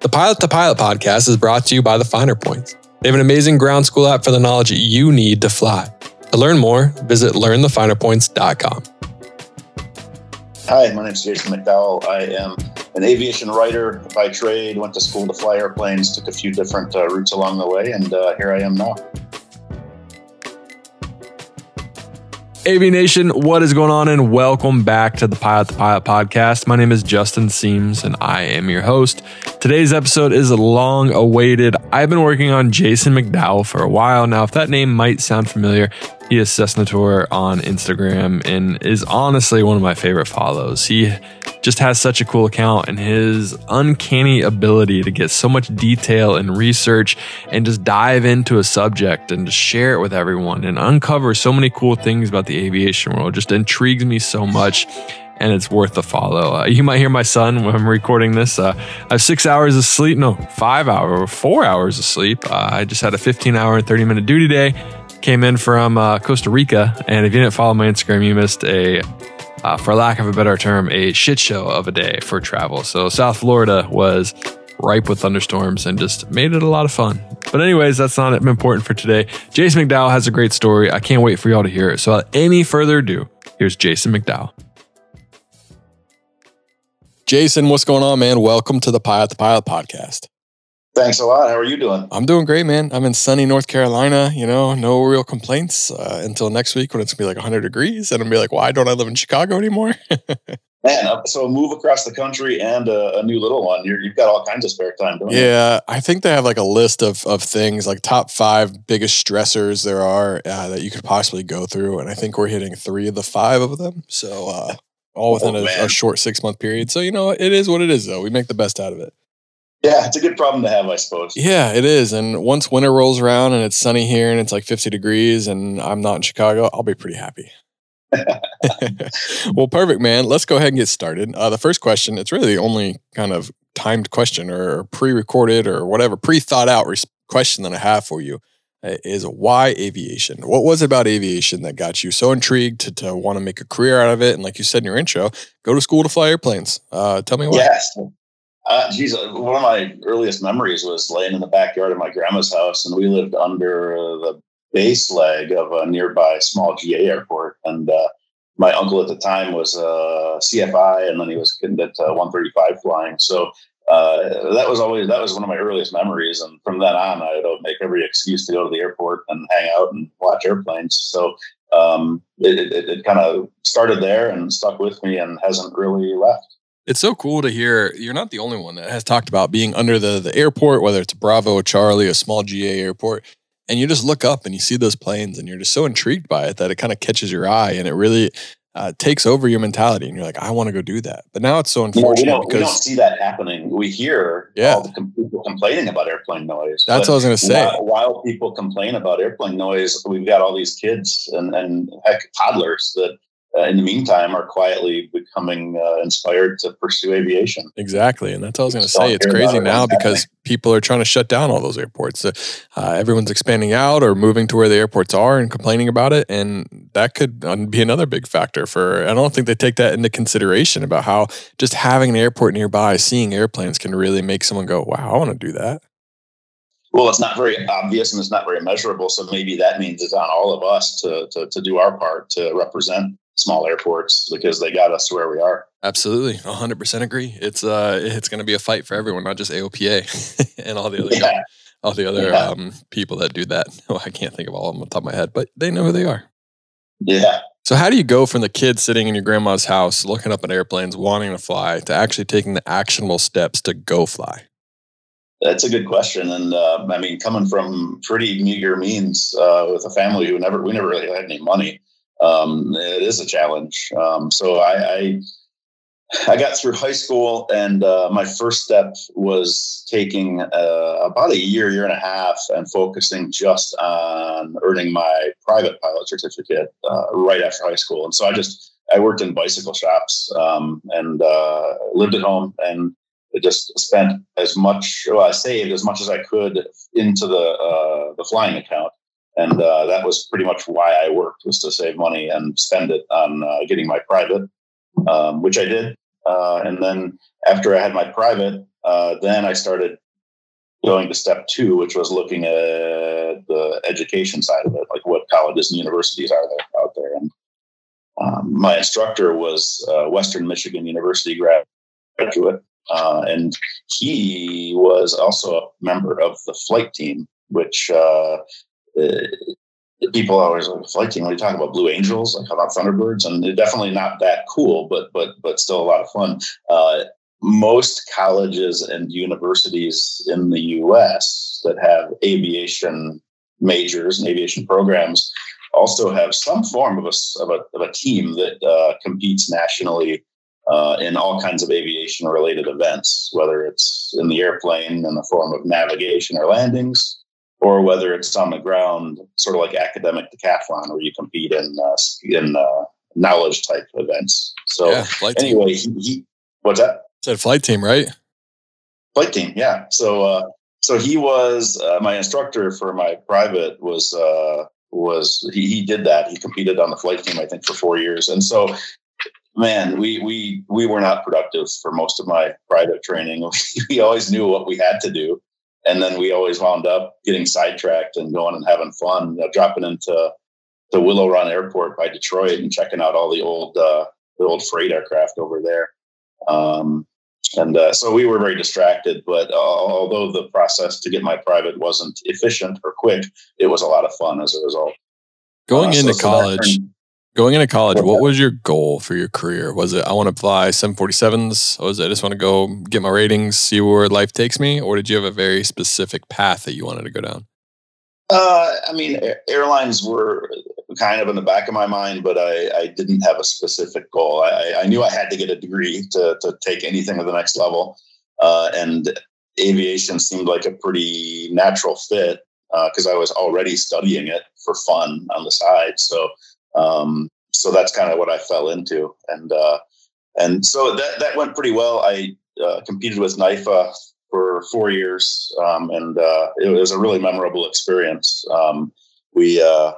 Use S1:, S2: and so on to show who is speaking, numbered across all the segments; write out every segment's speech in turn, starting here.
S1: The Pilot to Pilot podcast is brought to you by the Finer Points. They have an amazing ground school app for the knowledge you need to fly. To learn more, visit learnthefinerpoints.com.
S2: Hi, my name is Jason McDowell. I am an aviation writer by trade, went to school to fly airplanes, took a few different uh, routes along the way, and uh, here I am now.
S1: AV Nation, what is going on? And welcome back to the Pilot to Pilot podcast. My name is Justin Siems and I am your host. Today's episode is long awaited. I've been working on Jason McDowell for a while now. If that name might sound familiar, he is Cessna Tour on Instagram and is honestly one of my favorite follows. He just has such a cool account and his uncanny ability to get so much detail and research and just dive into a subject and just share it with everyone and uncover so many cool things about the aviation world just intrigues me so much and it's worth a follow. Uh, you might hear my son when I'm recording this. Uh, I have six hours of sleep, no, five hours, four hours of sleep. Uh, I just had a 15 hour and 30 minute duty day came in from uh, Costa Rica, and if you didn't follow my Instagram, you missed a, uh, for lack of a better term, a shit show of a day for travel. So South Florida was ripe with thunderstorms and just made it a lot of fun. But anyways, that's not important for today. Jason McDowell has a great story. I can't wait for y'all to hear it. So without any further ado, here's Jason McDowell. Jason, what's going on, man? Welcome to the Pilot to Pilot podcast.
S2: Thanks a lot. How are you doing?
S1: I'm doing great, man. I'm in sunny North Carolina. You know, no real complaints uh, until next week when it's gonna be like 100 degrees, and I'm gonna be like, why don't I live in Chicago anymore?
S2: man, uh, so move across the country and a, a new little one. you have got all kinds of spare time, don't
S1: yeah, you? Yeah, I think they have like a list of of things, like top five biggest stressors there are uh, that you could possibly go through, and I think we're hitting three of the five of them. So. Uh, all within oh, a, a short six month period. So, you know, it is what it is, though. We make the best out of it.
S2: Yeah, it's a good problem to have, I suppose.
S1: Yeah, it is. And once winter rolls around and it's sunny here and it's like 50 degrees and I'm not in Chicago, I'll be pretty happy. well, perfect, man. Let's go ahead and get started. Uh, the first question, it's really the only kind of timed question or pre recorded or whatever, pre thought out res- question that I have for you uh, is why aviation? What was it about aviation that got you so intrigued to, to want to make a career out of it? And like you said in your intro, go to school to fly airplanes. Uh, tell me why.
S2: Yes. Uh, geez, uh, one of my earliest memories was laying in the backyard of my grandma's house, and we lived under the base leg of a nearby small GA airport. And uh, my uncle at the time was a CFI, and then he was cadet uh, 135 flying. So uh, that was always that was one of my earliest memories. And from then on, I would make every excuse to go to the airport and hang out and watch airplanes. So um, it, it, it kind of started there and stuck with me and hasn't really left.
S1: It's so cool to hear. You're not the only one that has talked about being under the, the airport, whether it's Bravo, Charlie, a small GA airport, and you just look up and you see those planes and you're just so intrigued by it that it kind of catches your eye and it really uh, takes over your mentality and you're like, I want to go do that. But now it's so unfortunate
S2: we, don't,
S1: because
S2: we don't see that happening. We hear yeah. all the com- people complaining about airplane noise.
S1: That's what I was going to say.
S2: While, while, people complain about airplane noise, we've got all these kids and, and heck, toddlers that uh, in the meantime are quietly becoming uh, inspired to pursue aviation.
S1: Exactly, and that's what I was going to say. It's crazy now because happening. people are trying to shut down all those airports. Uh, everyone's expanding out or moving to where the airports are and complaining about it, and that could uh, be another big factor for. I don't think they take that into consideration about how just having an airport nearby, seeing airplanes, can really make someone go, "Wow, I want to do that."
S2: well, it's not very obvious and it's not very measurable. So maybe that means it's on all of us to, to, to do our part to represent small airports because they got us to where we are.
S1: Absolutely, 100% agree. It's uh, it's going to be a fight for everyone, not just AOPA and all the other yeah. all the other yeah. um, people that do that. Oh, I can't think of all of them on the top of my head, but they know who they are.
S2: Yeah.
S1: So how do you go from the kid sitting in your grandma's house looking up at airplanes, wanting to fly, to actually taking the actionable steps to go fly?
S2: That's a good question, and uh, I mean, coming from pretty meager means uh, with a family who never we never really had any money um, it is a challenge. Um, so I, I, I got through high school, and uh, my first step was taking uh, about a year, year and a half, and focusing just on earning my private pilot certificate uh, right after high school. And so I just I worked in bicycle shops um, and uh, lived at home, and just spent as much. Well, I saved as much as I could into the uh, the flying account, and uh, that was pretty much why I worked was to save money and spend it on getting my private um, which I did. Uh, and then after I had my private, uh, then I started going to step two, which was looking at the education side of it, like what colleges and universities are there out there. And um, my instructor was Western Michigan University graduate, uh, and he was also a member of the flight team, which uh, people always like flight team. When you talk about Blue Angels, like how about Thunderbirds, and they're definitely not that cool, but but but still a lot of fun. Uh, most colleges and universities in the U.S. that have aviation majors and aviation programs also have some form of a of a, of a team that uh, competes nationally uh, in all kinds of aviation related events, whether it's in the airplane in the form of navigation or landings, or whether it's on the ground, sort of like academic decathlon, where you compete in uh, in uh, knowledge type events. So yeah, anyway, he, he, what's that?
S1: Said flight team, right?
S2: Flight team, yeah. So uh, so he was uh, my instructor for my private was uh, was he, he did that. He competed on the flight team, I think, for four years, and so man, we we we were not productive for most of my private training. we always knew what we had to do, and then we always wound up getting sidetracked and going and having fun, you know, dropping into the Willow Run Airport by Detroit and checking out all the old uh, the old freight aircraft over there. Um, and uh, so we were very distracted. But uh, although the process to get my private wasn't efficient or quick, it was a lot of fun as a result.
S1: Going uh, into so, college, so Going into college, what was your goal for your career? Was it I want to fly 747s? Or was it I just want to go get my ratings, see where life takes me? Or did you have a very specific path that you wanted to go down?
S2: Uh, I mean, airlines were kind of in the back of my mind, but I, I didn't have a specific goal. I, I, knew I had to get a degree to, to take anything to the next level. Uh, and aviation seemed like a pretty natural fit because uh, I was already studying it for fun on the side. So um, so that's kind of what I fell into, and uh, and so that that went pretty well. I uh, competed with NIFA for four years, um, and uh, it was a really memorable experience. Um, we uh,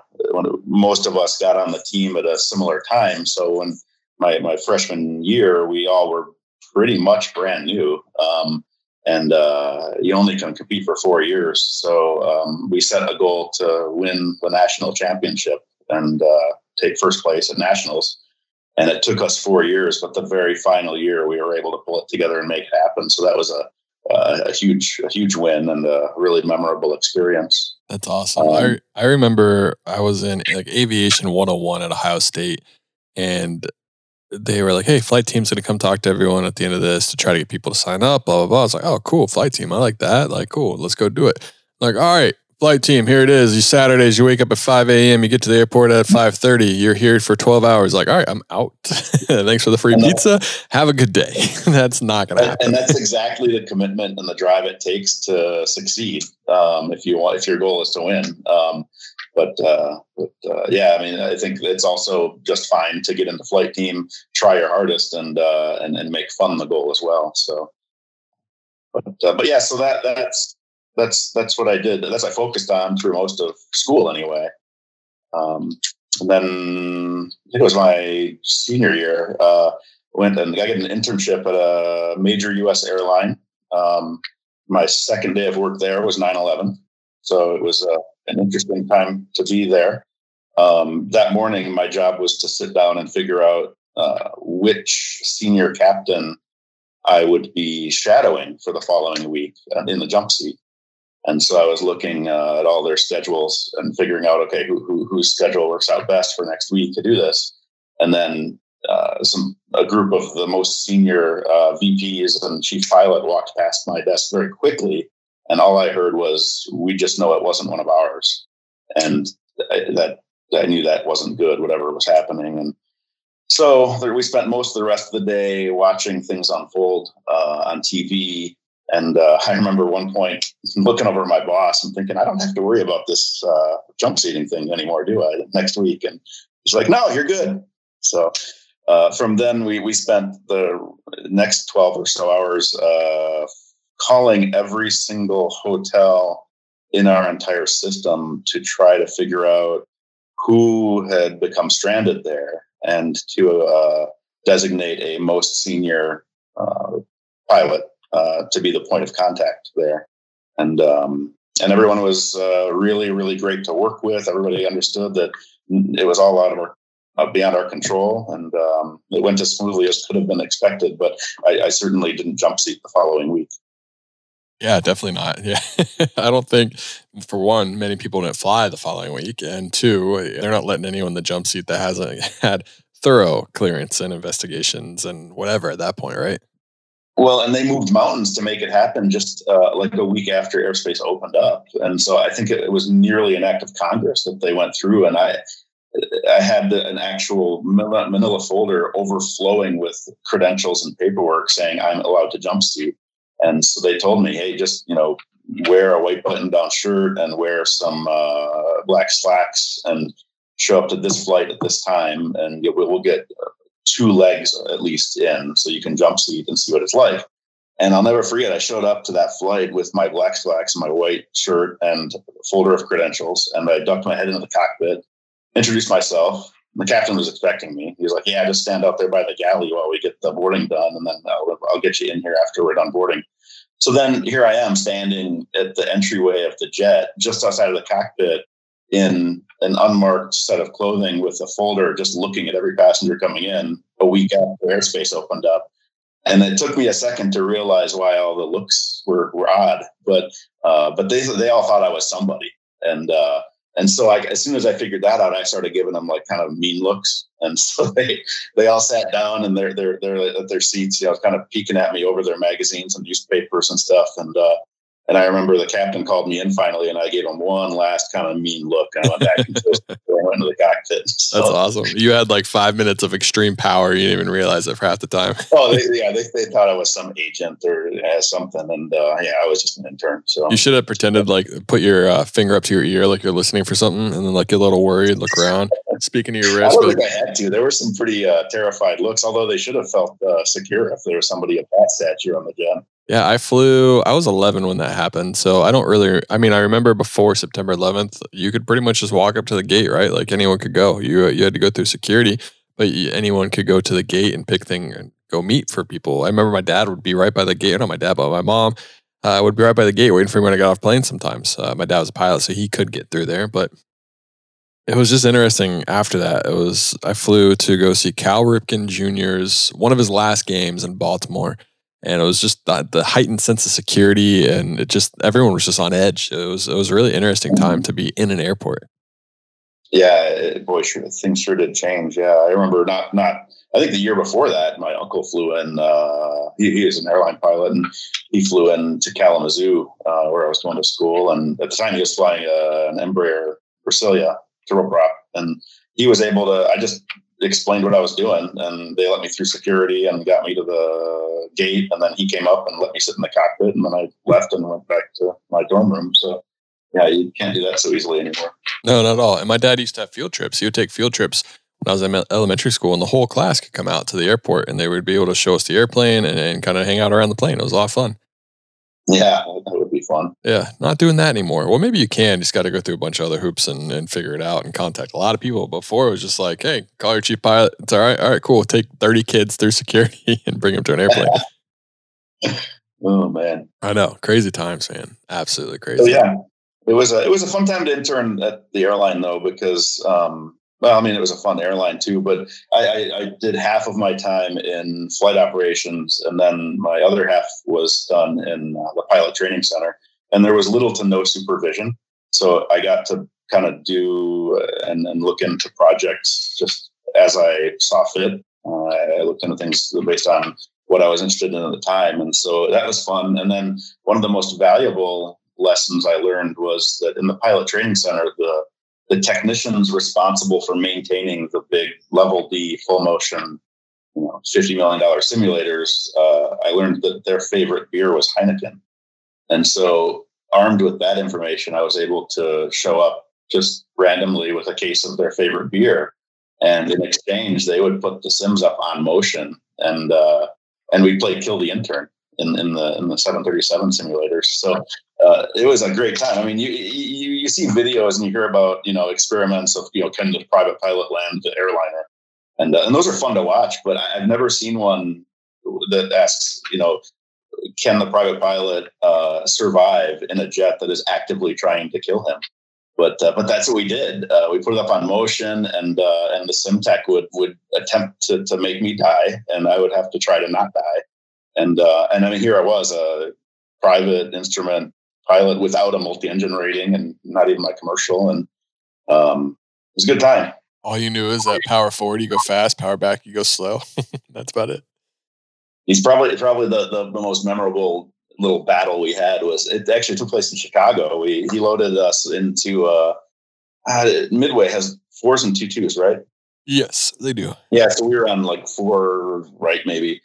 S2: most of us got on the team at a similar time, so when my my freshman year, we all were pretty much brand new. Um, and uh, you only can compete for four years. So um, we set a goal to win the national championship, and uh, take first place at nationals. And it took us four years, but the very final year we were able to pull it together and make it happen. So that was a a, a huge a huge win and a really memorable experience.
S1: That's awesome. Um, I I remember I was in like aviation 101 at Ohio State and they were like, "Hey, flight team's gonna come talk to everyone at the end of this to try to get people to sign up." Blah blah blah. I was like, "Oh, cool, flight team. I like that. Like, cool. Let's go do it." Like, all right, Flight team, here it is. You Saturdays, you wake up at 5 a.m., you get to the airport at 5.30, you're here for 12 hours. Like, all right, I'm out. Thanks for the free pizza. Have a good day. that's not going to happen.
S2: And that's exactly the commitment and the drive it takes to succeed. Um, if you want, if your goal is to win. Um, but, uh, but uh, yeah, I mean, I think it's also just fine to get in the flight team, try your hardest, and uh, and and make fun the goal as well. So, but uh, but yeah, so that that's that's that's what I did. That's what I focused on through most of school anyway. Um, and then it was my senior year. Uh, went and I got an internship at a major U.S. airline. Um, my second day of work there was 9/11, so it was uh, an interesting time to be there. Um, that morning, my job was to sit down and figure out uh, which senior captain I would be shadowing for the following week uh, in the jump seat. And so I was looking uh, at all their schedules and figuring out, okay, who, who, whose schedule works out best for next week to do this. And then uh, some a group of the most senior uh, VPs and chief pilot walked past my desk very quickly, and all I heard was, "We just know it wasn't one of ours," and I, that I knew that wasn't good, whatever was happening. And so we spent most of the rest of the day watching things unfold uh, on TV. And uh, I remember one point looking over my boss and thinking, I don't have to worry about this uh, jump seating thing anymore, do I? Next week, and he's like, No, you're good. So uh, from then, we we spent the next twelve or so hours uh, calling every single hotel in our entire system to try to figure out who had become stranded there and to uh, designate a most senior uh, pilot uh, to be the point of contact there. And um, and everyone was uh, really really great to work with. Everybody understood that it was all out of our uh, beyond our control, and um, it went as smoothly as could have been expected. But I, I certainly didn't jump seat the following week.
S1: Yeah, definitely not. Yeah. I don't think, for one, many people didn't fly the following week. And two, they're not letting anyone the jump seat that hasn't had thorough clearance and investigations and whatever at that point, right?
S2: Well, and they moved mountains to make it happen just uh, like a week after airspace opened up. And so I think it was nearly an act of Congress that they went through. And I, I had an actual manila folder overflowing with credentials and paperwork saying I'm allowed to jump seat. And so they told me, hey, just, you know, wear a white button down shirt and wear some uh, black slacks and show up to this flight at this time. And we'll get two legs at least in so you can jump seat and see what it's like. And I'll never forget, I showed up to that flight with my black slacks and my white shirt and folder of credentials. And I ducked my head into the cockpit, introduced myself, the captain was expecting me. He was like, "Yeah, just stand out there by the galley while we get the boarding done, and then I'll, I'll get you in here after we're done boarding." So then here I am standing at the entryway of the jet, just outside of the cockpit, in an unmarked set of clothing with a folder, just looking at every passenger coming in. A week after airspace opened up, and it took me a second to realize why all the looks were were odd, but uh, but they they all thought I was somebody, and uh, and so like as soon as I figured that out, I started giving them like kind of mean looks. And so they they all sat down and they're they're they're at their seats, you know, kind of peeking at me over their magazines and newspapers and stuff. And uh and I remember the captain called me in finally, and I gave him one last kind of mean look. And I went back and went into the cockpit.
S1: So, That's awesome. You had like five minutes of extreme power. You didn't even realize it for half the time.
S2: oh, they, yeah, they, they thought I was some agent or uh, something, and uh, yeah, I was just an intern. So
S1: you should have pretended like put your uh, finger up to your ear, like you're listening for something, and then like get a little worried, look around, speaking to your wrist.
S2: I don't think I had to. There were some pretty uh, terrified looks, although they should have felt uh, secure if there was somebody of that stature on the jet.
S1: Yeah, I flew. I was 11 when that happened, so I don't really. I mean, I remember before September 11th, you could pretty much just walk up to the gate, right? Like anyone could go. You you had to go through security, but anyone could go to the gate and pick thing and go meet for people. I remember my dad would be right by the gate. Not my dad, but my mom uh, would be right by the gate waiting for me when I got off plane. Sometimes uh, my dad was a pilot, so he could get through there, but. It was just interesting after that. It was I flew to go see Cal Ripken Jr.'s one of his last games in Baltimore and it was just the, heightened sense of security and it just everyone was just on edge. It was it was a really interesting time to be in an airport.
S2: Yeah boy sure things sure did change. Yeah i remember not not i think the year before that my uncle flew in uh, he, he is an airline pilot and he flew in to kalamazoo uh, where i was going to school. And at the time he was flying uh, an embraer Brasilia turboprop and he was able to i just explained what I was doing, and they let me through security and got me to the gate. And then he came up and let me sit in the cockpit, and then I left and went back to my dorm room. So, yeah, you can't do that so easily anymore.
S1: No, not at all. And my dad used to have field trips. He would take field trips when I was in elementary school, and the whole class could come out to the airport, and they would be able to show us the airplane and, and kind of hang out around the plane. It was a lot of fun.
S2: Yeah, that would be fun.
S1: Yeah, not doing that anymore. Well, maybe you can. Just got to go through a bunch of other hoops and, and figure it out and contact a lot of people. Before it was just like, hey, call your chief pilot. It's all right. All right, cool. Take 30 kids through security and bring them to an airplane.
S2: oh, man.
S1: I know. Crazy times, man. Absolutely crazy.
S2: Oh, yeah. It was a it was a fun time to intern at the airline though because um, well, I mean, it was a fun airline too, but I, I, I, did half of my time in flight operations, and then my other half was done in uh, the pilot training center. And there was little to no supervision, so I got to kind of do uh, and, and look into projects just as I saw fit. Uh, I looked into things based on what I was interested in at the time, and so that was fun. And then one of the most valuable lessons I learned was that in the pilot training center, the the technicians responsible for maintaining the big level D full motion, you know, fifty million dollar simulators, uh, I learned that their favorite beer was Heineken, and so armed with that information, I was able to show up just randomly with a case of their favorite beer, and in exchange, they would put the sims up on motion, and uh, and we played Kill the Intern in, in the in the 737 simulators. So uh, it was a great time. I mean, you, you you see videos and you hear about you know experiments of you know can the private pilot land the airliner, and uh, and those are fun to watch. But I've never seen one that asks you know can the private pilot uh, survive in a jet that is actively trying to kill him? But uh, but that's what we did. Uh, we put it up on motion, and uh, and the sim tech would would attempt to to make me die, and I would have to try to not die. And uh, and I mean, here I was a private instrument pilot without a multi-engine rating, and not even my commercial, and um, it was a good time.
S1: All you knew is that power forward, you go fast, power back, you go slow. That's about it.
S2: He's probably probably the, the, the most memorable little battle we had was it actually took place in Chicago. We he loaded us into uh, uh Midway has fours and two twos, right?
S1: Yes, they do.
S2: Yeah, so we were on like four right maybe,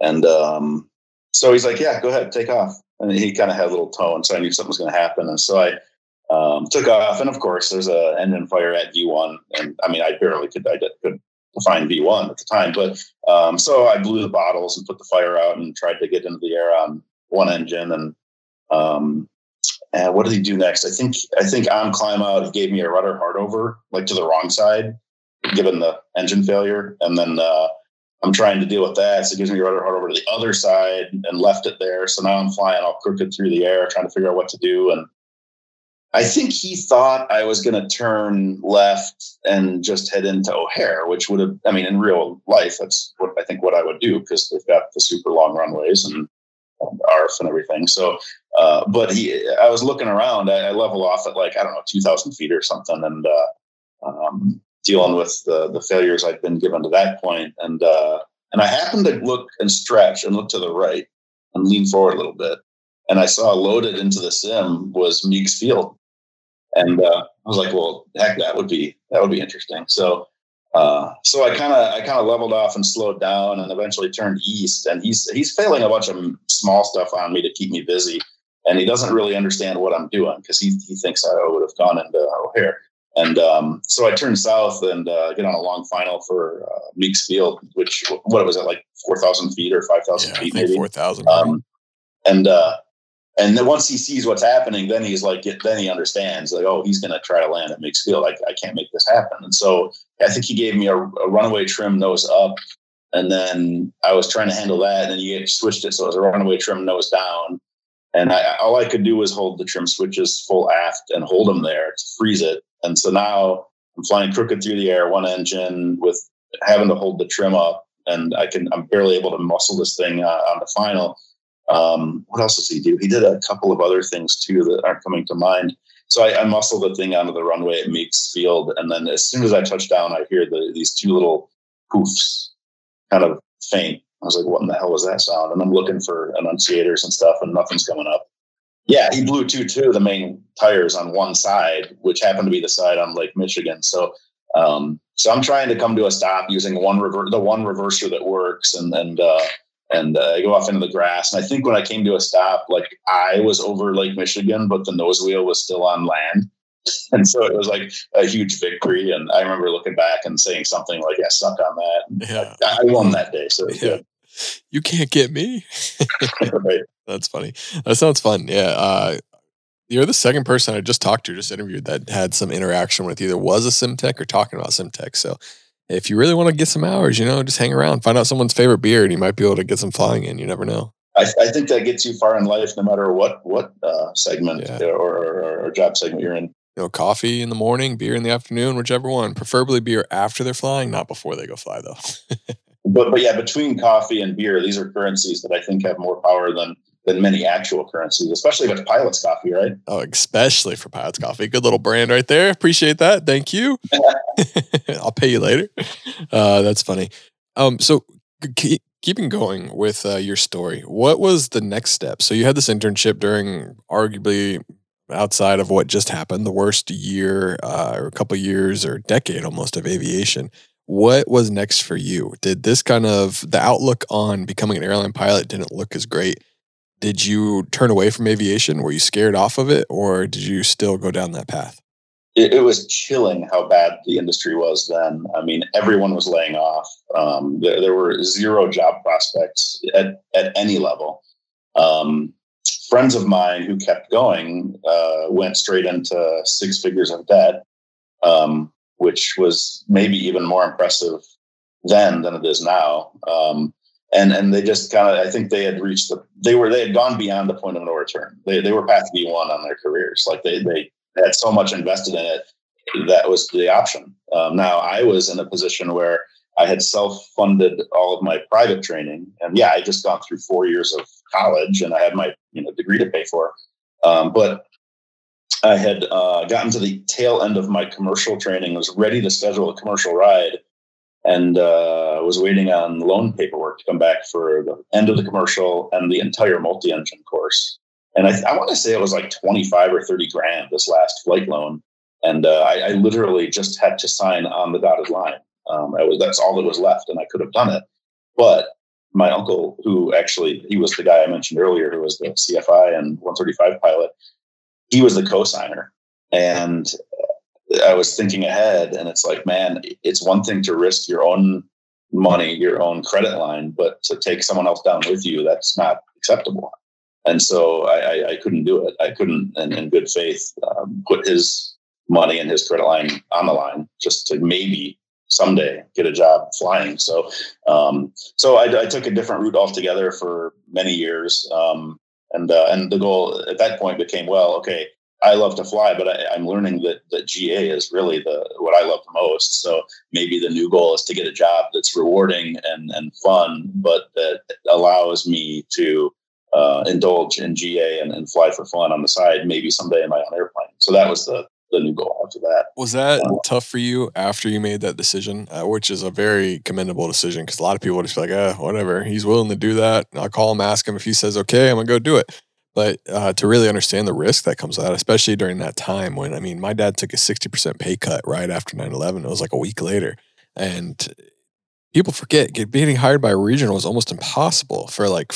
S2: and um, so he's like, "Yeah, go ahead, take off." And he kind of had a little tone, so I knew something was going to happen, and so I um, took off. And of course, there's a engine fire at V1, and I mean, I barely could I did, could define V1 at the time, but um, so I blew the bottles and put the fire out and tried to get into the air on one engine, and um, and what did he do next? I think I think on climb out he gave me a rudder hard over, like to the wrong side, given the engine failure, and then uh, I'm trying to deal with that. So it gives me a rudder hard over to the other side and left it there. So now I'm flying all crooked through the air, trying to figure out what to do. And I think he thought I was going to turn left and just head into O'Hare, which would have, I mean, in real life, that's what I think what I would do because they've got the super long runways and and ARF and everything. So, uh, but he, I was looking around. I, I, level off at like I don't know, two thousand feet or something, and uh, um, dealing with the the failures I'd been given to that point, and uh, and I happened to look and stretch and look to the right and lean forward a little bit, and I saw loaded into the sim was Meigs Field, and uh, I was like, well, heck, that would be that would be interesting. So uh, so I kind of I kind of leveled off and slowed down, and eventually turned east. And he's he's failing a bunch of small stuff on me to keep me busy, and he doesn't really understand what I'm doing because he he thinks I would have gone into O'Hare. And um, so I turned south and uh, get on a long final for uh, Meigs Field, which what was it like four thousand feet or five thousand yeah, feet, maybe
S1: four thousand. Um,
S2: and uh, and then once he sees what's happening, then he's like, then he understands, like, oh, he's going to try to land at Meigs Field. I, I can't make this happen. And so I think he gave me a, a, runaway trim nose up, and then I was trying to handle that, and then he switched it so it was a runaway trim nose down. And I, all I could do was hold the trim switches full aft and hold them there to freeze it. And so now I'm flying crooked through the air, one engine with having to hold the trim up, and I can I'm barely able to muscle this thing uh, on the final um, what else does he do? He did a couple of other things too that aren't coming to mind. So I, I muscled the thing onto the runway at Meigs Field, and then as soon as I touch down, I hear the, these two little poofs, kind of faint. I was like, "What in the hell was that sound?" And I'm looking for annunciators and stuff, and nothing's coming up. Yeah, he blew two two the main tires on one side, which happened to be the side on Lake Michigan. So, um, so I'm trying to come to a stop using one rever- the one reverser that works, and and uh, and uh, I go off into the grass. And I think when I came to a stop, like I was over Lake Michigan, but the nose wheel was still on land. And so it was like a huge victory. And I remember looking back and saying something like, yeah, suck on that. Yeah. I, I, won that day. So yeah.
S1: You can't get me. right. That's funny. That sounds fun. Yeah. Uh, you're the second person I just talked to, just interviewed that had some interaction with either was a sim tech or talking about sim tech. So if you really want to get some hours, you know, just hang around, find out someone's favorite beer, and you might be able to get some flying in. You never know.
S2: I, I think that gets you far in life, no matter what what uh, segment yeah. or, or, or, job segment you're in.
S1: You know, coffee in the morning, beer in the afternoon, whichever one. Preferably beer after they're flying, not before they go fly, though.
S2: but but yeah, between coffee and beer, these are currencies that I think have more power than than many actual currencies, especially with Pilot's Coffee, right?
S1: Oh, especially for Pilot's Coffee. Good little brand right there. Appreciate that. Thank you. I'll pay you later. Uh, that's funny. Um, so keep, keeping going with uh, your story, what was the next step? So you had this internship during arguably outside of what just happened, the worst year uh, or a couple years or decade almost of aviation. What was next for you? Did this kind of the outlook on becoming an airline pilot didn't look as great? Did you turn away from aviation? Were you scared off of it, or did you still go down that path?
S2: It, it was chilling how bad the industry was then. I mean, everyone was laying off. Um, there, there, were zero job prospects at, at any level. Um, friends of mine who kept going uh, went straight into six figures of debt. Um, which was maybe even more impressive then than it is now. Um, and and they just kind of I think they had reached the they were they had gone beyond the point of no return. They they were past V one on their careers. Like they they had so much invested in it that was the option. Um, now I was in a position where I had self funded all of my private training, and yeah, I just gone through four years of college, and I had my you know degree to pay for. Um, but I had uh, gotten to the tail end of my commercial training, was ready to schedule a commercial ride, and uh, was waiting on loan paperwork to come back for the end of the commercial and the entire multi engine course. And I, I want to say it was like 25 or 30 grand this last flight loan. And uh, I, I, literally just had to sign on the dotted line. Um, was, that's all that was left, and I could have done it. But my uncle, who actually he was the guy I mentioned earlier, who was the CFI and 135 pilot, he was the co-signer and i was thinking ahead and it's like man it's one thing to risk your own money your own credit line but to take someone else down with you that's not acceptable. And so i, I, I couldn't do it. I couldn't in, in good faith um, put his money and his credit line on the line just to maybe someday get a job flying. So um, so I, I, took a different route altogether for many years um, and uh, and the goal at that point became, well, okay, I love to fly, but I, am learning that that GA is really the what I love the most. So maybe the new goal is to get a job that's rewarding and and fun, but that allows me to uh, indulge in GA and, and fly for fun on the side. Maybe someday in my own airplane. So that was the the new goal after that.
S1: Was that um, tough for you after you made that decision, uh, which is a very commendable decision? Because a lot of people just be like, "Uh, whatever, he's willing to do that. I'll call him, ask him if he says okay, I'm gonna go do it." But uh, to really understand the risk that comes out, especially during that time when I mean, my dad took a 60% pay cut right after 9/11. It was like a week later, and people forget getting hired by a regional was almost impossible for like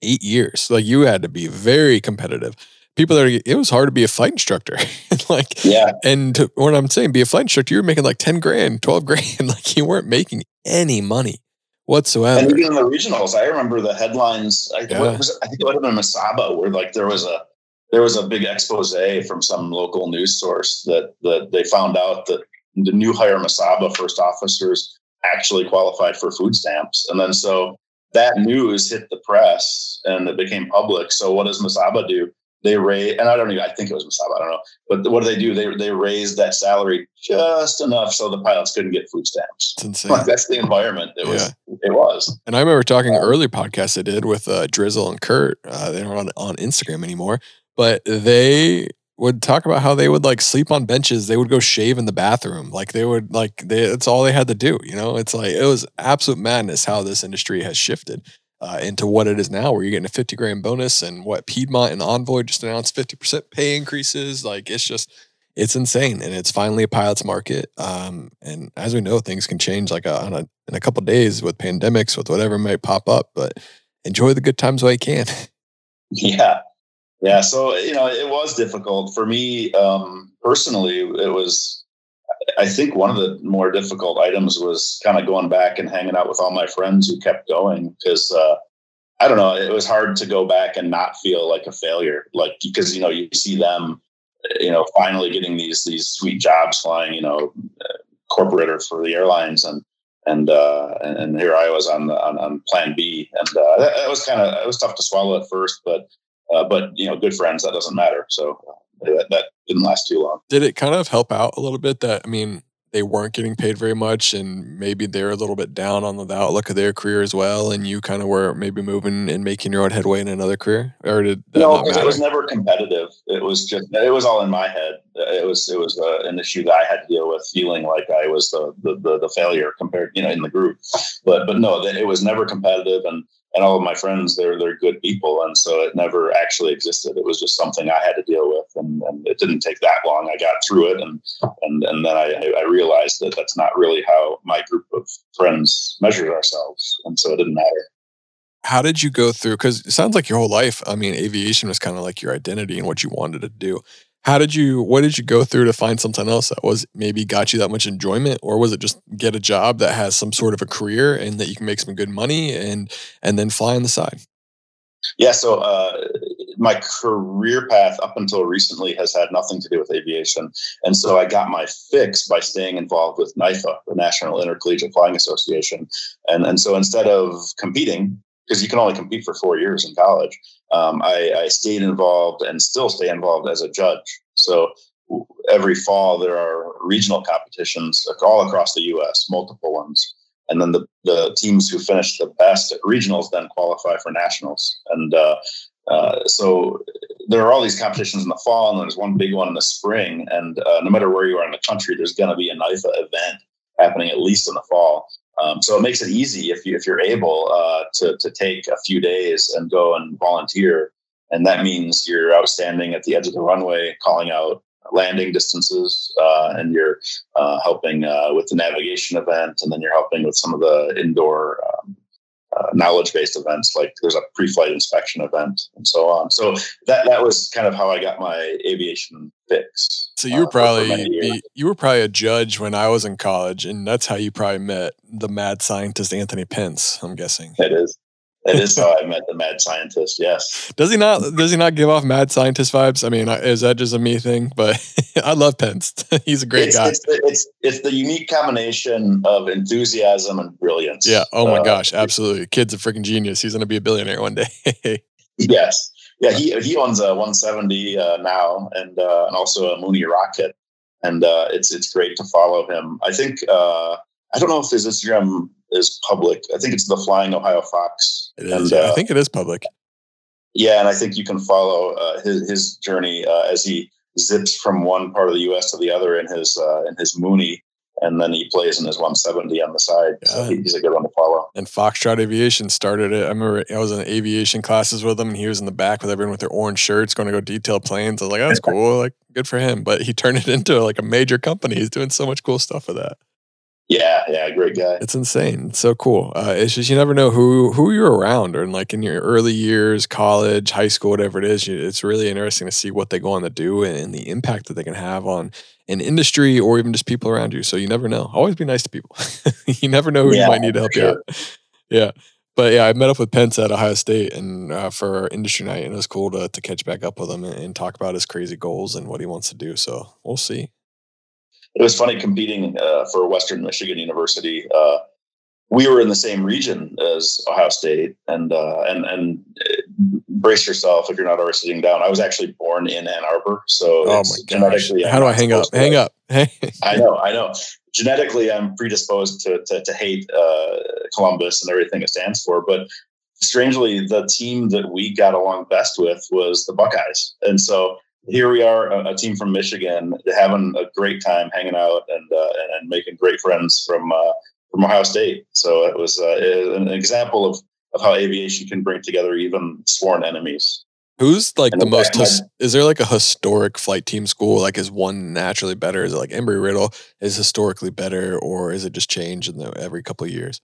S1: eight years. Like you had to be very competitive people that are, it was hard to be a flight instructor. like, yeah. And what I'm saying, be a flight instructor, you were making like 10 grand, 12 grand. like you weren't making any money whatsoever.
S2: And even in the regionals, I remember the headlines. I, yeah. was, I think it would have been Mesaba where like there was a, there was a big expose from some local news source that, that they found out that the new hire Mesaba first officers actually qualified for food stamps. And then so that news hit the press and it became public. So what does Mesaba do? They raise, and I don't even, I think it was Mesaba, I don't know. But what do they do? They, they raised that salary just enough so the pilots couldn't get food stamps. That's insane. Like, that's the environment it was. It was.
S1: And I remember talking um, early podcasts I did with uh, Drizzle and Kurt. Uh, they aren't on, on Instagram anymore, but they would talk about how they would like sleep on benches. They would go shave in the bathroom. Like they would like they, that's all they had to do. You know, it's like it was absolute madness how this industry has shifted uh, into what it is now, where you're getting a 50 grand bonus and what Piedmont and Envoy just announced 50% pay increases. Like it's just, it's insane. And it's finally a pilot's market. Um, and as we know, things can change like a, on a, in a couple days with pandemics, with whatever might pop up, but enjoy the good times while you can.
S2: Yeah. Yeah. So, you know, it was difficult for me um, personally. It was, I think one of the more difficult items was kind of going back and hanging out with all my friends who kept going because uh, I don't know, it was hard to go back and not feel like a failure, like because you know you see them, you know, finally getting these these sweet jobs flying, you know, corporate or for the airlines and. And, uh, and, and here I was on the on, on Plan B, and uh, that, that was kind of it was tough to swallow at first, but uh, but you know, good friends that doesn't matter. So that, that didn't last too long.
S1: Did it kind of help out a little bit that, I mean, they weren't getting paid very much and maybe they're a little bit down on the outlook of their career as well and you kind of were maybe moving and making your own headway in another career? Or did
S2: no it was never competitive. It was just it was all in my head. It was it was uh, an issue that i had to deal with feeling like i was the, the the, the failure compared you know in the group. But but no it was never competitive and and all of my friends, they're they're good people, and so it never actually existed. It was just something I had to deal with, and, and it didn't take that long. I got through it, and and and then I, I realized that that's not really how my group of friends measures ourselves, and so it didn't matter.
S1: How did you go through? Because it sounds like your whole life. I mean, aviation was kind of like your identity and what you wanted to do. How did you? What did you go through to find something else that was maybe got you that much enjoyment, or was it just get a job that has some sort of a career and that you can make some good money and and then fly on the side?
S2: Yeah. So uh, my career path up until recently has had nothing to do with aviation, and so I got my fix by staying involved with NIFA, the National Intercollegiate Flying Association, and and so instead of competing because you can only compete for four years in college. Um, I, I, stayed involved and still stay involved as a judge. So every fall there are regional competitions all across the U.S., multiple ones, and then the, the teams who finish the best at regionals then qualify for nationals. And uh, uh, so there are all these competitions in the fall, and there's one big one in the spring. And uh, no matter where you are in the country, there's going to be a NIFA event happening at least in the fall. Um, so it makes it easy if you if you're able uh, to to take a few days and go and volunteer, and that means you're outstanding at the edge of the runway, calling out landing distances, uh, and you're uh, helping uh, with the navigation event, and then you're helping with some of the indoor uh, knowledge-based events like there's a pre-flight inspection event and so on. So that that was kind of how i got my aviation fix
S1: so you were uh, probably be, you were probably a judge when i was in college and that's how you probably met the mad scientist anthony pence i'm guessing.
S2: It is it is how I met the mad scientist. Yes.
S1: Does he not? Does he not give off mad scientist vibes? I mean, is that just a me thing? But I love Pence. He's a great
S2: it's,
S1: guy.
S2: It's the, it's, it's the unique combination of enthusiasm and brilliance.
S1: Yeah. Oh my uh, gosh. Absolutely. Kid's a freaking genius. He's going to be a billionaire one day.
S2: yes. Yeah. He he owns a 170 uh, now, and uh, and also a Mooney rocket, and uh, it's it's great to follow him. I think. Uh, I don't know if his Instagram is public. I think it's the Flying Ohio Fox.
S1: It is. And, yeah, uh, I think it is public.
S2: Yeah, and I think you can follow uh, his his journey uh, as he zips from one part of the U.S. to the other in his uh, in his Mooney, and then he plays in his 170 on the side. Yeah. So he's a good one to follow.
S1: And Foxtrot Aviation started it. I remember I was in aviation classes with him, and he was in the back with everyone with their orange shirts, going to go detail planes. I was like, oh, that's cool, like good for him. But he turned it into like a major company. He's doing so much cool stuff with that.
S2: Yeah, yeah, great guy.
S1: It's insane. It's so cool. Uh, it's just you never know who who you're around, or like in your early years, college, high school, whatever it is. You, it's really interesting to see what they go on to do and, and, the impact that they can have on an industry or even just people around you. So you never know. Always be nice to people. you never know who yeah, you might need to help sure. you out. Yeah. But yeah, I met up with Pence at Ohio State and uh, for industry night, and it was cool to to catch back up with him and, and talk about his crazy goals and what he wants to do. So we'll see
S2: it was funny competing uh, for Western Michigan University. Uh, we were in the same region as Ohio State, and uh, and and uh, brace yourself if you're not already sitting down. I was actually born in Ann Arbor, so
S1: oh my gosh. how do I hang up? Hang up.
S2: I know, I know. Genetically, I'm predisposed to to, to hate uh, Columbus and everything it stands for, but strangely, the team that we got along best with was the Buckeyes, and so here we are, a, a, team from Michigan, having a great time hanging out and uh, and making great friends from uh, from Ohio State. So it was uh, an example of of how aviation can bring together even sworn enemies.
S1: Who's like and the most? His, is there like a historic flight team school? Like, is one naturally better? Is it like Embry Riddle is historically better, or is it just change in the, every couple of years?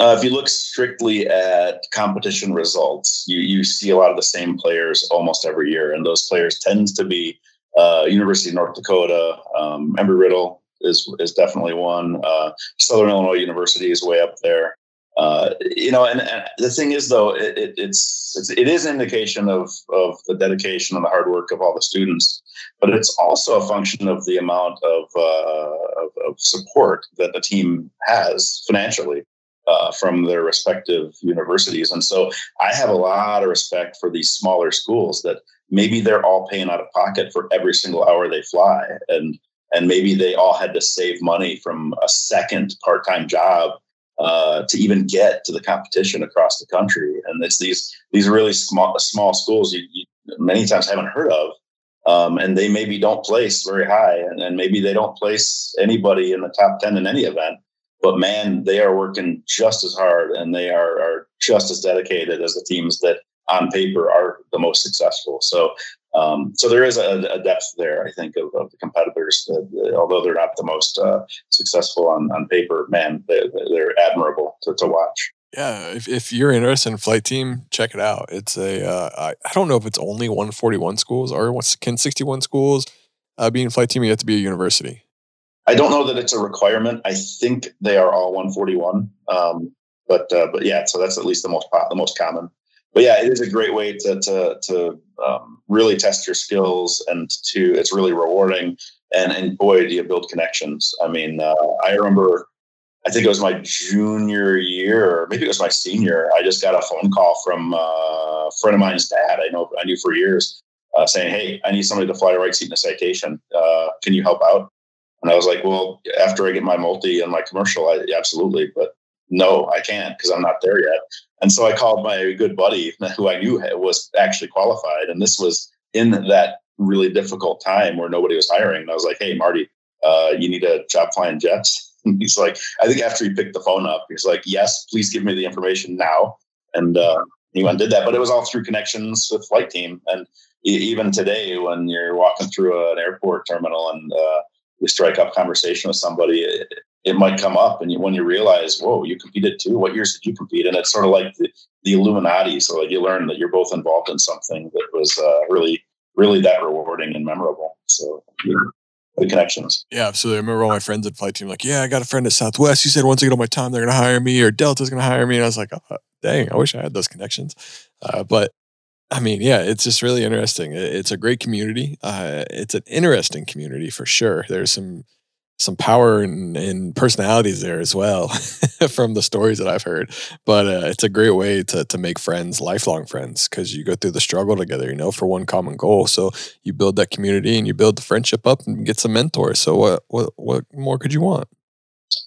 S2: Uh, if you look strictly at competition results, you, you see a lot of the same players almost every year, and those players tend to be uh, University of North Dakota. Um, Embry Riddle is is definitely one. Uh, Southern Illinois University is way up there. Uh, you know, and, and, the thing is, though, it, it, it's, it's it is an indication of of the dedication and the hard work of all the students, but it's also a function of the amount of, uh, of, of support that the team has financially uh, from their respective universities. And so I have a lot of respect for these smaller schools that maybe they're all paying out of pocket for every single hour they fly. And and maybe they all had to save money from a second part-time job uh, to even get to the competition across the country. And it's these these really small small schools you, you many times haven't heard of. Um, and they maybe don't place very high, and, and maybe they don't place anybody in the top ten in any event but man, they are working just as hard and they are, are just as dedicated as the teams that on paper are the most successful. So, um, so there is a, a, depth there, I think, of, of the competitors. That, although they're not the most uh, successful on, on paper, man, they, they're admirable to, to watch.
S1: Yeah, if, if you're interested in flight team, check it out. It's a uh, I, I don't know if it's only 141 schools or can 61 schools uh, be in flight team. You have to be a university.
S2: I don't know that it's a requirement. I think they are all 141. Um, but uh, but yeah, so that's at least the most the most common. But yeah, it is a great way to to to um, really test your skills and to it's really rewarding. And and boy, do you build connections. I mean, uh, I remember I think it was my junior year, or maybe it was my senior. I just got a phone call from uh, a friend of mine's dad. I know I knew for years, uh, saying, "Hey, I need somebody to fly a right seat in a citation. Uh, can you help out?" And I was like, "Well, after I get my multi and my commercial, I, absolutely, but no, I can't because I'm not there yet." And so I called my good buddy, who I knew was actually qualified, and this was in that really difficult time where nobody was hiring. And I was like, "Hey, Marty, uh, you need a job flying jets." he's like, I think after he picked the phone up, he's like, yes, please give me the information now. And uh, he went and did that. But it was all through connections with flight team. And even today, when you're walking through an airport terminal and uh, you strike up conversation with somebody, it, it might come up. And you, when you realize, whoa, you competed too. What years did you compete? And it's sort of like the, the Illuminati. So like you learn that you're both involved in something that was uh, really, really that rewarding and memorable. So the connections.
S1: Yeah, absolutely. I remember all my friends at flight team like, yeah, I got a friend at Southwest. He said once I get on my time, they're going to hire me, or Delta's going to hire me. And I was like, oh, dang, I wish I had those connections. Uh, but I mean, yeah, it's just really interesting. It's a great community. Uh, it's an interesting community for sure. There's some some power and, personalities there as well from the stories that I've heard. But uh, it's a great way to to make friends, lifelong friends, because you go through the struggle together, you know, for one common goal. So you build that community and you build the friendship up and get some mentors. So what what what more could you want?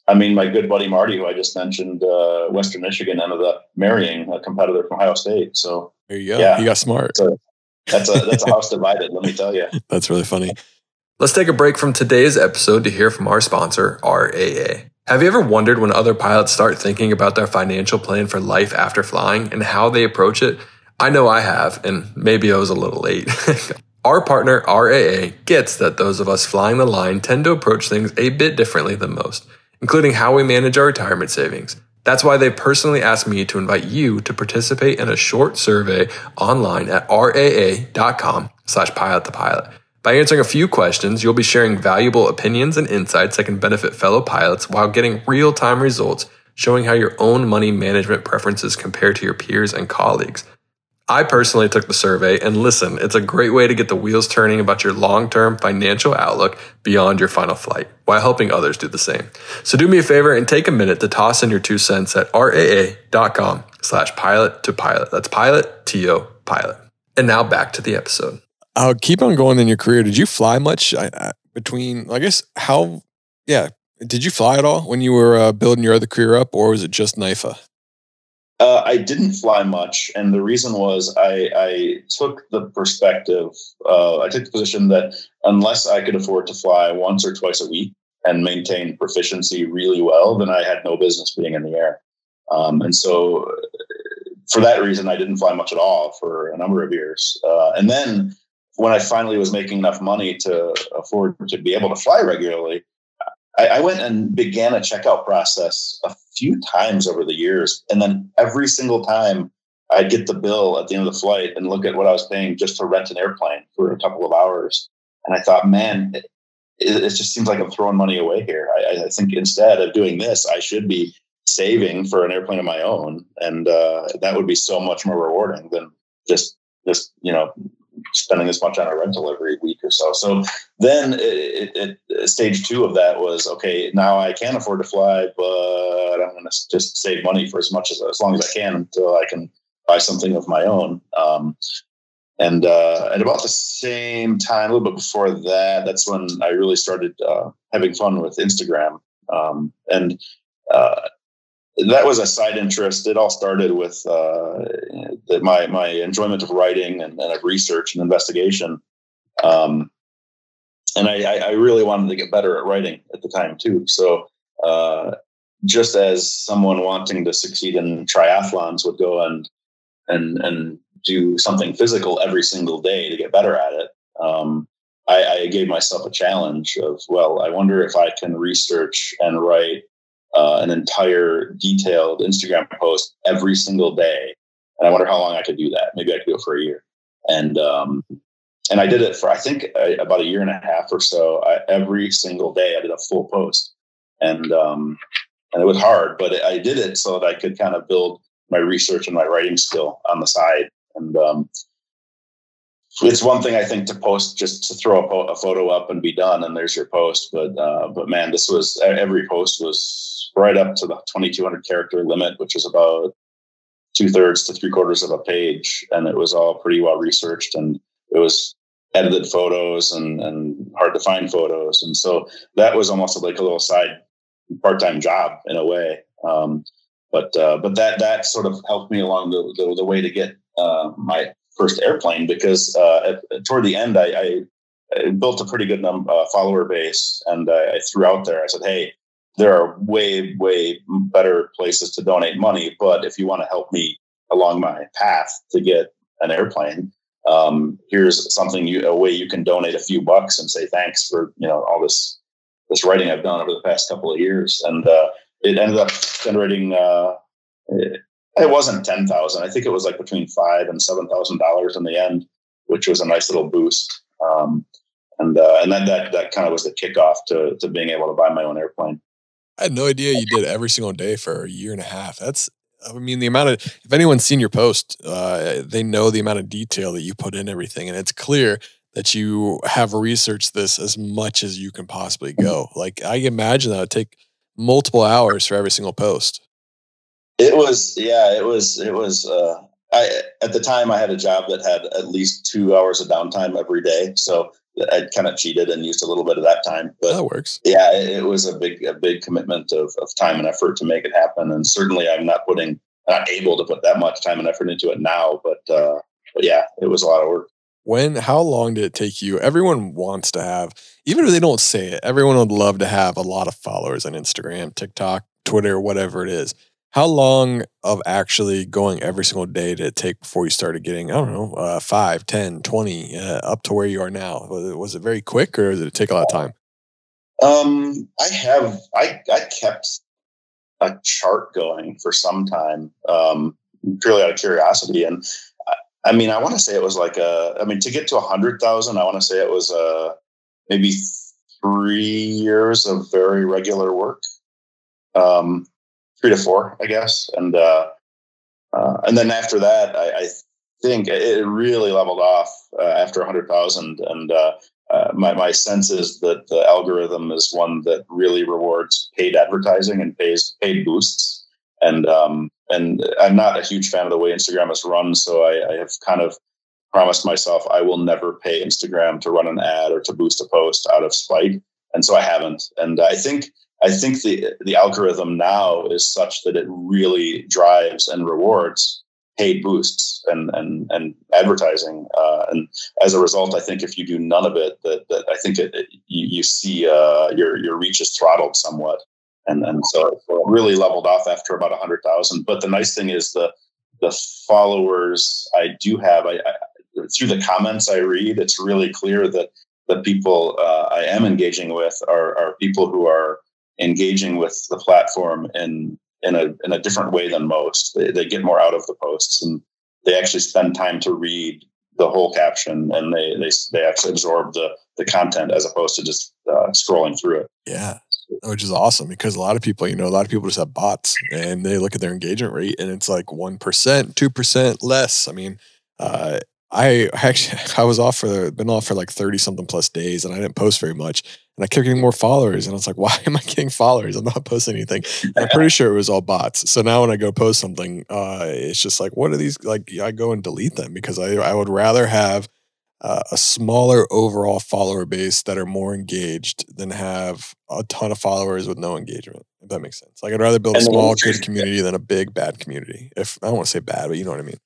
S2: I mean, my good buddy Marty, who I just mentioned, uh, Western Michigan, ended up marrying a competitor from Ohio State. So
S1: there you go. Yeah, he got smart.
S2: So that's a that's a house divided. Let me tell you.
S1: That's really funny. Let's take a break from today's episode to hear from our sponsor, RAA. Have you ever wondered when other pilots start thinking about their financial plan for life after flying and how they approach it? I know I have, and maybe I was a little late. our partner, RAA, gets that those of us flying the line tend to approach things a bit differently than most, including how we manage our retirement savings. That's why they personally asked me to invite you to participate in a short survey online at raa.com slash pilot to pilot. By answering a few questions, you'll be sharing valuable opinions and insights that can benefit fellow pilots while getting real time results showing how your own money management preferences compare to your peers and colleagues. I personally took the survey and listen, it's a great way to get the wheels turning about your long-term financial outlook beyond your final flight while helping others do the same. So do me a favor and take a minute to toss in your two cents at raa.com slash pilot to pilot. That's pilot, T-O, pilot. And now back to the episode. I'll keep on going in your career. Did you fly much between? I guess how? Yeah, did you fly at all when you were uh, building your other career up, or was it just NIFA?
S2: Uh, I didn't fly much, and the reason was I, I took the perspective. Uh, I took the position that unless I could afford to fly once or twice a week and maintain proficiency really well, then I had no business being in the air. Um, and so, for that reason, I didn't fly much at all for a number of years. Uh, and then when I finally was making enough money to afford to be able to fly regularly, I, I, went and began a checkout process few times over the years. And then every single time I'd get the bill at the end of the flight and look at what I was paying just to rent an airplane for a couple of hours. And I thought, man, it, it just seems like I'm throwing money away here. I, I, think instead of doing this, I should be saving for an airplane of my own. And uh, that would be so much more rewarding than just just you know spending this much on a rental every week so. So then it, it, it, stage two of that was okay. Now I can afford to fly, but I'm going to just save money for as much as as long as I can until I can buy something of my own. Um, and uh, at about the same time, a little bit before that, that's when I really started uh, having fun with Instagram. Um, and uh, that was a side interest. It all started with uh, the, my my enjoyment of writing and, and of research and investigation. Um, and I, I, really wanted to get better at writing at the time too. So uh, just as someone wanting to succeed in triathlons would go and and and do something physical every single day to get better at it. Um, I, I, gave myself a challenge of, well, I wonder if I can research and write uh, an entire detailed Instagram post every single day, and I wonder how long I could do that. Maybe I could do it for a year. And um, and I did it for I think about a year and a half or so. I, every single day, I did a full post, and um, and it was hard, but I did it so that I could kind of build my research and my writing skill on the side. And um, it's one thing I think to post just to throw a, po- a, photo up and be done, and there's your post. But uh, but man, this was every post was right up to the 2,200 character limit, which is about two thirds to three quarters of a page, and it was all pretty well researched and it was edited photos and, and hard to find photos. And so that was almost like a little side part-time job in a way. Um, but, uh, but that, that sort of helped me along the, the, the way to get, uh, my first airplane because, uh, at, toward the end, I, I, I, built a pretty good num- uh, follower base and I, I threw out there, I said, Hey, there are way, way better places to donate money. But if you want to help me along my path to get an airplane, um, here's something you a way you can donate a few bucks and say thanks for you know all this this writing I've done over the past couple of years, and uh, it ended up generating. Uh, it, it wasn't ten thousand. I think it was like between five and seven thousand dollars in the end, which was a nice little boost. Um, and uh, and then that that kind of was the kickoff to to being able to buy my own airplane.
S1: I had no idea you did every single day for a year and a half. That's I mean, the amount of if anyone's seen your post, uh, they know the amount of detail that you put in everything, and it's clear that you have researched this as much as you can possibly go. Like I imagine that would take multiple hours for every single post.
S2: It was, yeah, it was, it was. Uh, I at the time I had a job that had at least two hours of downtime every day, so I kind of cheated and used a little bit of that time. But
S1: that works.
S2: Yeah, it, it was a big, a big commitment of, of time and effort to make it happen. And certainly, I'm not putting, not able to put that much time and effort into it now. But, uh, but yeah, it was a lot of work.
S1: When, how long did it take you? Everyone wants to have, even if they don't say it, everyone would love to have a lot of followers on Instagram, TikTok, Twitter, whatever it is how long of actually going every single day did it take before you started getting i don't know uh, 5 10 20 uh, up to where you are now? Was it, was it very quick or did it take a lot of time?
S2: Um, i have i i kept a chart going for some time um, purely out of curiosity. And I, I mean i want to say it was like a i mean to get to 100000 i want to say it was uh, maybe three years of very regular work. Um, three to four, I guess. And uh, uh, and then after that, I, I, think it really leveled off uh, after a hundred thousand. And uh, uh, my my sense is that the algorithm is one that really rewards paid advertising and pays paid boosts. And um, and I'm not a huge fan of the way Instagram is run, so I, I have kind of promised myself I will never pay Instagram to run an ad or to boost a post out of spite. And so I haven't. And I think I think the the algorithm now is such that it really drives and rewards paid boosts and and and advertising. Uh, and as a result, I think if you do none of it, that, that I think it, it, you, you see uh, your your reach is throttled somewhat. And and so really leveled off after about hundred thousand. But the nice thing is the the followers I do have, I, I through the comments I read, it's really clear that the people uh, I am engaging with are, are people who are engaging with the platform in in a in a different way than most. They, they get more out of the posts and they actually spend time to read the whole caption and they they they actually absorb the the content as opposed to just uh, scrolling through it.
S1: Yeah. Which is awesome because a lot of people, you know, a lot of people just have bots and they look at their engagement rate and it's like 1%, 2% less. I mean, uh, I actually I was off for been off for like 30 something plus days and I didn't post very much and I kept getting more followers and I was like why am I getting followers? I'm not posting anything. I'm pretty sure it was all bots. So now when I go post something uh, it's just like what are these? Like I go and delete them because I I would rather have uh, a smaller overall follower base that are more engaged than have a ton of followers with no engagement if that makes sense. Like I'd rather build a small good community than a big bad community if I don't want to say bad but you know what I mean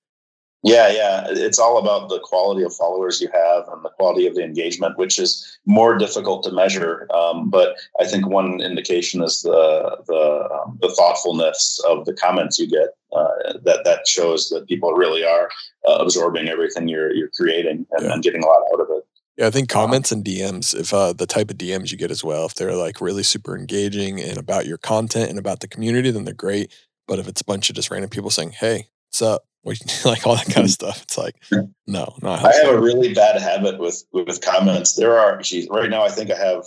S2: Yeah, yeah. It's all about the quality of followers you have and the quality of the engagement, which is more difficult to measure. Um, but I think one indication is the the, um, the thoughtfulness of the comments you get. Uh, that that shows that people really are uh, absorbing everything you're you're creating and, yeah. and, getting a lot out of it.
S1: Yeah, I think comments and DMs, if uh, the type of DMs you get as well, if they're like really super engaging and about your content and about the community, then they're great. But if it's a bunch of just random people saying, "Hey, what's up?" like all that kind of mm. stuff. It's like, no, not.
S2: I have a really bad habit with with comments. There are, geez, right now I think I have,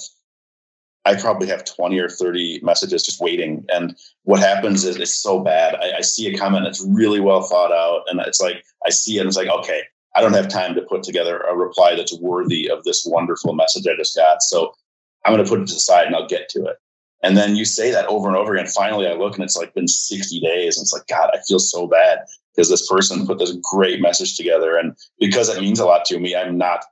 S2: I probably have twenty or thirty messages just waiting. And what happens is it's so bad. I, I see a comment that's really well thought out, and it's like I see it, and it's like, okay, I don't have time to put together a reply that's worthy of this wonderful message I just got. So I'm going to put it to the side, and I'll get to it. And then you say that over and over again. Finally, I look and it's like been 60 days. And it's like, God, I feel so bad because this person put this great message together. And because it means a lot to me, I'm not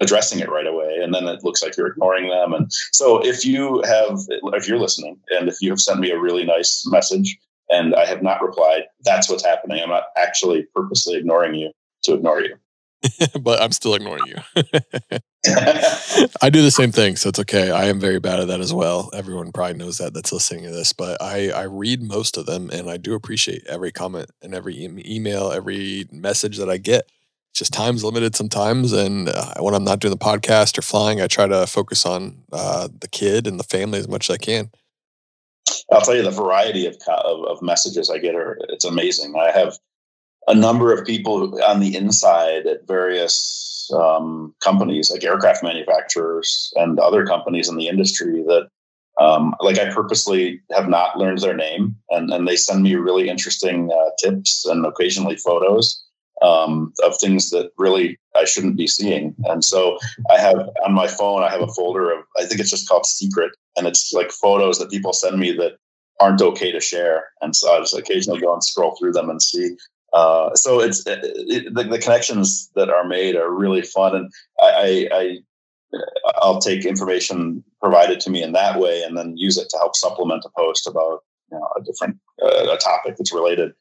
S2: addressing it right away. And then it looks like you're ignoring them. And so if you have, if you're listening and if you have sent me a really nice message and I have not replied, that's what's happening. I'm not actually purposely ignoring you to ignore you.
S1: but I'm still ignoring you. I do the same thing, so it's okay. I am very bad at that as well. Everyone probably knows that that's listening to this, but I, I read most of them and I do appreciate every comment and every e- email, every message that I get. It's just time's limited sometimes. And uh, when I'm not doing the podcast or flying, I try to focus on uh, the kid and the family as much as I can.
S2: I'll tell you the variety of, of, of messages I get are it's amazing. I have a number of people on the inside at various um, companies like aircraft manufacturers and other companies in the industry that um, like I purposely have not learned their name and, and they send me really interesting uh, tips and occasionally photos um, of things that really I shouldn't be seeing. And so I have on my phone, I have a folder of, I think it's just called secret. And it's like photos that people send me that aren't okay to share. And so I just occasionally go and scroll through them and see uh, so it's it, it, the, the, connections that are made are really fun, and I, I, I will take information provided to me in that way, and then use it to help supplement a post about you know, a different uh, a topic that's related.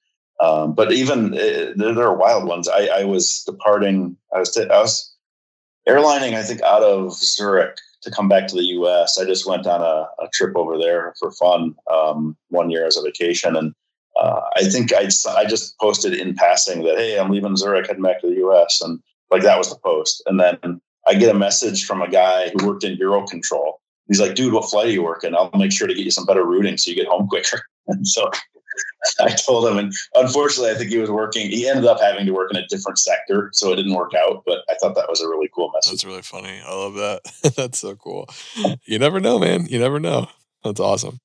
S2: Um, but even uh, there, are wild ones. I, I was departing. I was t- I was airlining. I think out of Zurich to come back to the U.S. I just went on a, a trip over there for fun um, one year as a vacation, and uh, I think I, I just posted in passing that, hey, I'm leaving Zurich, heading back to the US. And like that was the post. And then I get a message from a guy who worked in Euro control. He's like, dude, what flight are you working? I'll make sure to get you some better routing so you get home quicker. And so I told him, and unfortunately, I think he was working. He ended up having to work in a different sector, so it didn't work out. But I thought that was a really cool message.
S1: That's really funny. I love that. That's so cool. You never know, man. You never know. That's awesome.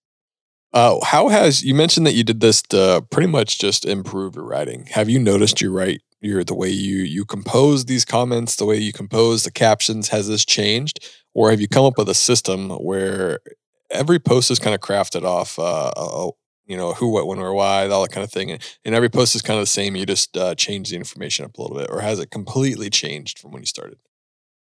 S1: Uh, how has you mentioned that you did this to pretty much just improve your writing? Have you noticed you write your the way you you compose these comments, the way you compose the captions? Has this changed, or have you come up with a system where every post is kind of crafted off, uh, a, you know, who, what, when, where, why, all that kind of thing, and every post is kind of the same. You just uh, change the information up a little bit, or has it completely changed from when you started?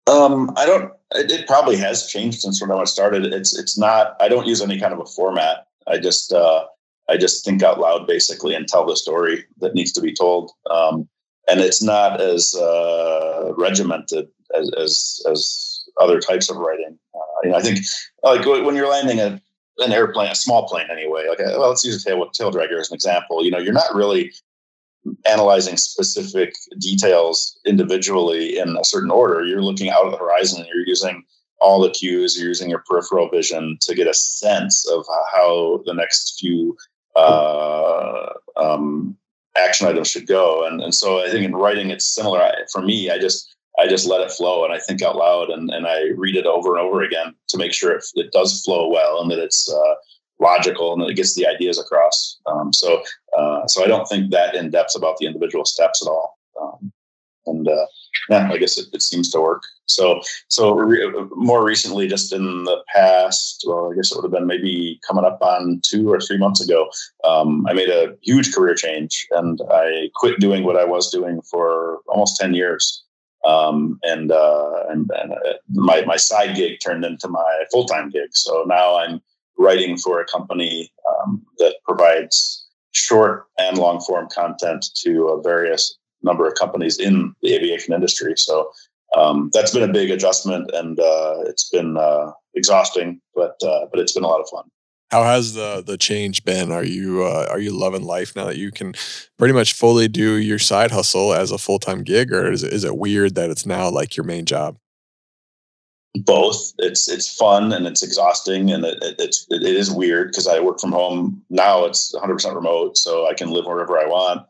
S2: Um, I don't. It, it, probably has changed since when I started. It's it's not. I don't use any kind of a format. I just uh, I just think out loud basically and tell the story that needs to be told. Um, and it's not as uh, regimented as, as, as other types of writing. Uh, you know, I think like when you're landing a, an airplane, a small plane anyway. Like, well, let's use a tail, tail dragger as an example. You know, you're not really analyzing specific details individually in a certain order. You're looking out of the horizon and you're using all the cues, you're using your peripheral vision to get a sense of how the next few uh, um, action items should go. And, and so I think in writing, it's similar. I, for me, I just I just let it flow and I think out loud and, and I read it over and over again to make sure it, it does flow well and that it's uh, logical and that it gets the ideas across. Um, so uh, so I don't think that in depth about the individual steps at all. Um, and uh, yeah, I guess it, it seems to work. So, so re- more recently, just in the past, well, I guess it would have been maybe coming up on two or three months ago, um, I made a huge career change and I quit doing what I was doing for almost 10 years. Um, and, uh, and, and uh, my, my side gig turned into my full-time gig. So now I'm writing for a company um, that provides short and long form content to uh, various number of companies in the aviation industry. So um, that's been a big adjustment, and uh, it's been uh, exhausting, but uh, but it's been a lot of fun.
S1: How has the the change been? Are you uh, are you loving life now that you can pretty much fully do your side hustle as a full time gig, or is it, is it weird that it's now like your main job?
S2: Both. It's it's fun and it's exhausting, and it, it it's it is weird because I work from home now. It's 100 percent remote, so I can live wherever I want.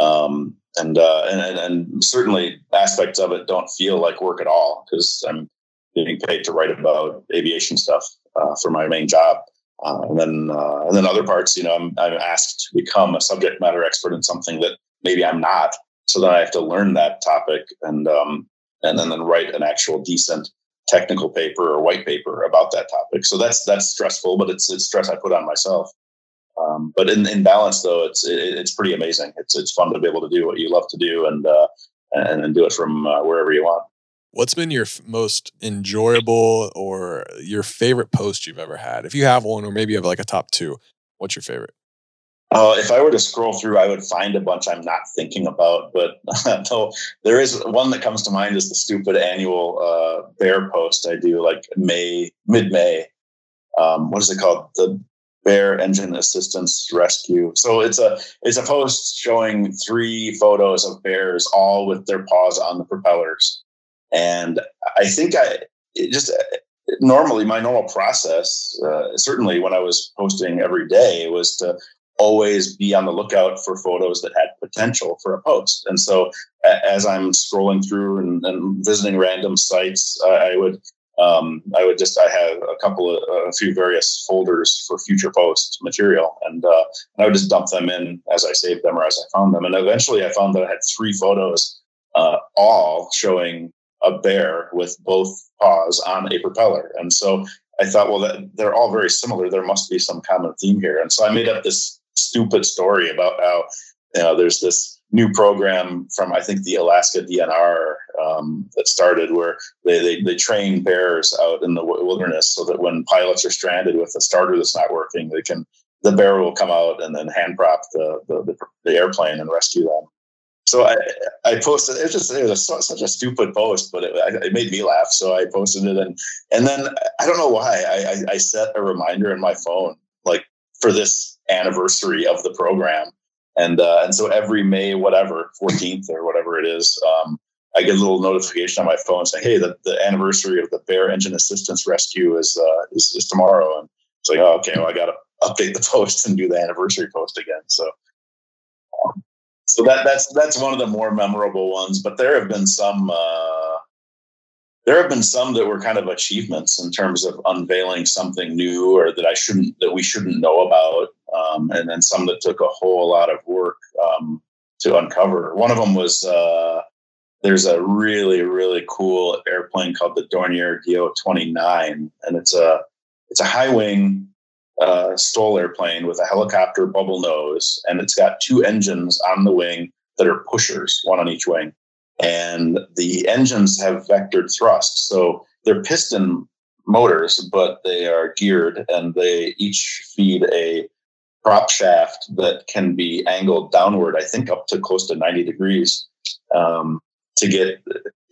S2: Um, and, uh, and and certainly aspects of it don't feel like work at all because I'm getting paid to write about aviation stuff uh, for my main job. Uh, and then uh, and then other parts, you know, I'm, I'm asked to become a subject matter expert in something that maybe I'm not. So then I have to learn that topic and um, and then, then write an actual decent technical paper or white paper about that topic. So that's that's stressful, but it's it's stress I put on myself. Um, but in, in balance, though, it's it, it's pretty amazing. It's it's fun to be able to do what you love to do and uh, and, and do it from uh, wherever you want.
S1: What's been your f- most enjoyable or your favorite post you've ever had? If you have one, or maybe you have like a top two, what's your favorite?
S2: Uh, if I were to scroll through, I would find a bunch I'm not thinking about. But no, there is one that comes to mind is the stupid annual uh, bear post I do, like May, mid May. Um, what is it called? The Bear Engine Assistance Rescue. So it's a it's a post showing three photos of bears, all with their paws on the propellers. And I think I just normally my normal process, uh, certainly when I was posting every day, was to always be on the lookout for photos that had potential for a post. And so as I'm scrolling through and, and visiting random sites, I would um, I would just I have a couple of a few various folders for future post material, and, uh, and I would just dump them in as I saved them or as I found them. And eventually, I found that I had three photos, uh, all showing a bear with both paws on a propeller. And so I thought, well, that, they're all very similar. There must be some common theme here. And so I made up this stupid story about how you know there's this new program from I think the Alaska DNR um, that started where they, they, they train bears out in the wilderness so that when pilots are stranded with a starter that's not working, they can the bear will come out and then hand prop the, the, the, the airplane and rescue them. So I, I posted. It was just it was such a stupid post, but it, it made me laugh. So I posted it, and and then I don't know why I, I set a reminder in my phone like for this anniversary of the program, and uh, and so every May whatever 14th or whatever it is, um, I get a little notification on my phone saying, "Hey, the, the anniversary of the Bear Engine Assistance Rescue is uh, is, is tomorrow." And it's like, "Oh, okay, well, I got to update the post and do the anniversary post again." So, um, so that that's that's one of the more memorable ones. But there have been some. Uh, there have been some that were kind of achievements in terms of unveiling something new or that I shouldn't that we shouldn't know about, um, and then some that took a whole lot of work um, to uncover. One of them was uh, there's a really really cool airplane called the Dornier Do 29, and it's a it's a high wing uh, STOL airplane with a helicopter bubble nose, and it's got two engines on the wing that are pushers, one on each wing, and the engines have vectored thrust, so they're piston motors, but they are geared, and they each feed a prop shaft that can be angled downward. I think up to close to 90 degrees. Um, to get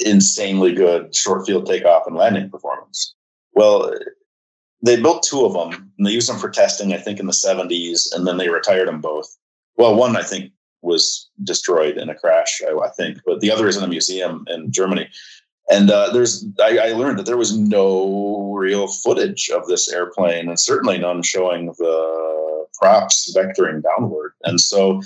S2: insanely good short field takeoff and landing performance. Well, they built two of them and they used them for testing, I think, in the 70s, and then they retired them both. Well, one, I think, was destroyed in a crash, I, I think, but the other is in a museum in Germany. And uh, there's, I, I, learned that there was no real footage of this airplane, and certainly none showing the props vectoring downward. And so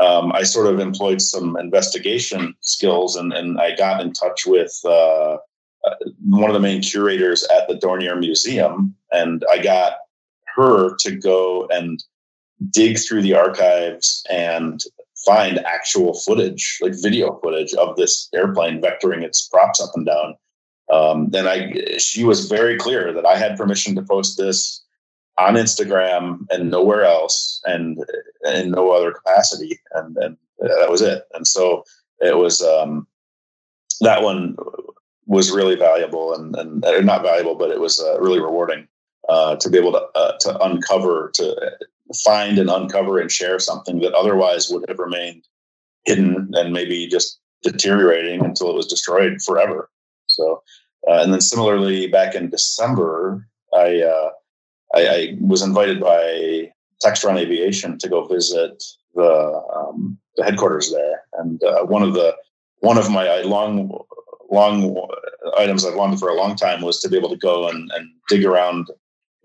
S2: um, I sort of employed some investigation skills and, and I got in touch with uh, uh, one of the main curators at the Dornier Museum. And I got her to go and dig through the archives and find actual footage, like video footage of this airplane vectoring its props up and down. Um, I, she was very clear that I had permission to post this on Instagram and nowhere else, and in no other capacity, and and that was it. And so it was um, that one was really valuable and and uh, not valuable, but it was uh, really rewarding uh, to be able to uh, to uncover to find and uncover and share something that otherwise would have remained hidden and maybe just deteriorating until it was destroyed forever. So, uh, and then similarly, back in December, I, uh, I, I was invited by Textron Aviation to go visit the, um, the headquarters there, and uh, one of the one of my long long items I've wanted for a long time was to be able to go and, and dig around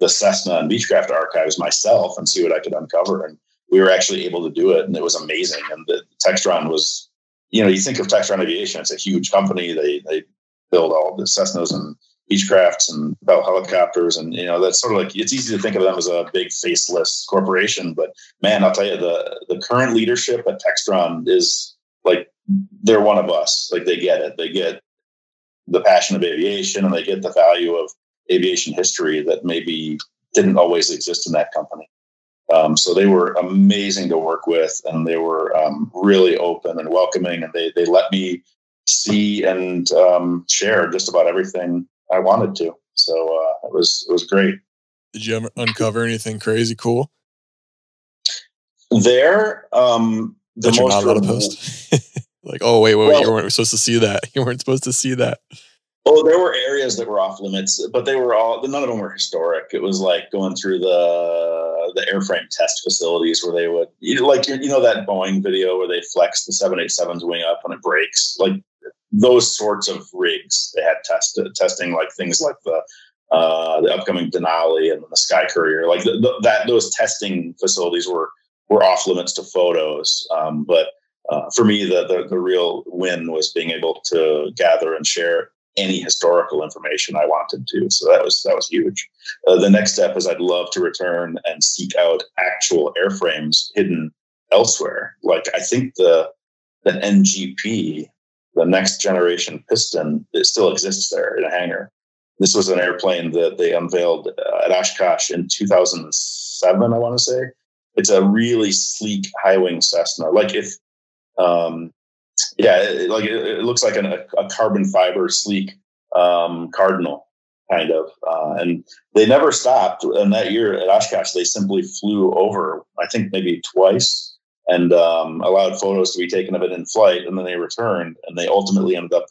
S2: the Cessna and Beechcraft archives myself and see what I could uncover. And we were actually able to do it, and it was amazing. And the Textron was, you know, you think of Textron Aviation, it's a huge company. They they build all the Cessnas and Beechcrafts and Bell helicopters, and you know that's sort of like it's easy to think of them as a big faceless corporation. But man, I'll tell you, the the current leadership at Textron is like they're one of us. Like they get it. They get the passion of aviation and they get the value of aviation history that maybe didn't always exist in that company. Um, so they were amazing to work with, and they were um, really open and welcoming, and they they let me see and um, share just about everything I wanted to. So uh, it was it was great.
S1: Did you ever uncover anything crazy cool?
S2: There, um, the
S1: that you're not allowed to post. like, oh wait, wait, wait, well, you weren't supposed to see that. You weren't supposed to see that.
S2: Oh, there were areas that were off limits, but they were all none of them were historic. It was like going through the the airframe test facilities where they would you know, like you know that Boeing video where they flex the 787's wing up and it breaks. Like those sorts of rigs they had tested testing like things like the uh, the upcoming Denali and the Sky Courier. Like the, the, that those testing facilities were were off limits to photos. Um, but uh, for me, the, the, the real win was being able to gather and share any historical information I wanted to. So that was that was huge. Uh, the next step is I'd love to return and seek out actual airframes hidden elsewhere. Like I think the the NGP, the next generation piston, it still exists there in a hangar. This was an airplane that they unveiled uh, at Oshkosh in 2007, I want to say. It's a really sleek high wing Cessna. Like if um, yeah, it, like it, it, looks like an, a, carbon fiber sleek um, cardinal kind of, uh, and they never stopped. And that year at Oshkosh, they simply flew over, I think maybe twice, and um, allowed photos to be taken of it in flight, and then they returned, and they ultimately ended up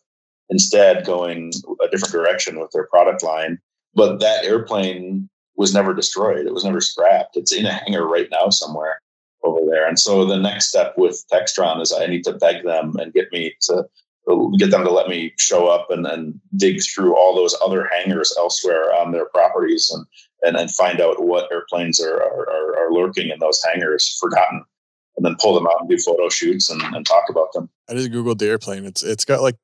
S2: instead going a different direction with their product line. But that airplane was never destroyed; it was never scrapped. It's in a hangar right now somewhere over there. And so the next step with Textron is I need to beg them and get me to get them to let me show up and, and dig through all those other hangars elsewhere on their properties and and, and find out what airplanes are, are, are lurking in those hangars forgotten and then pull them out and do photo shoots and, and talk about them.
S1: I just googled the airplane. It's it's got like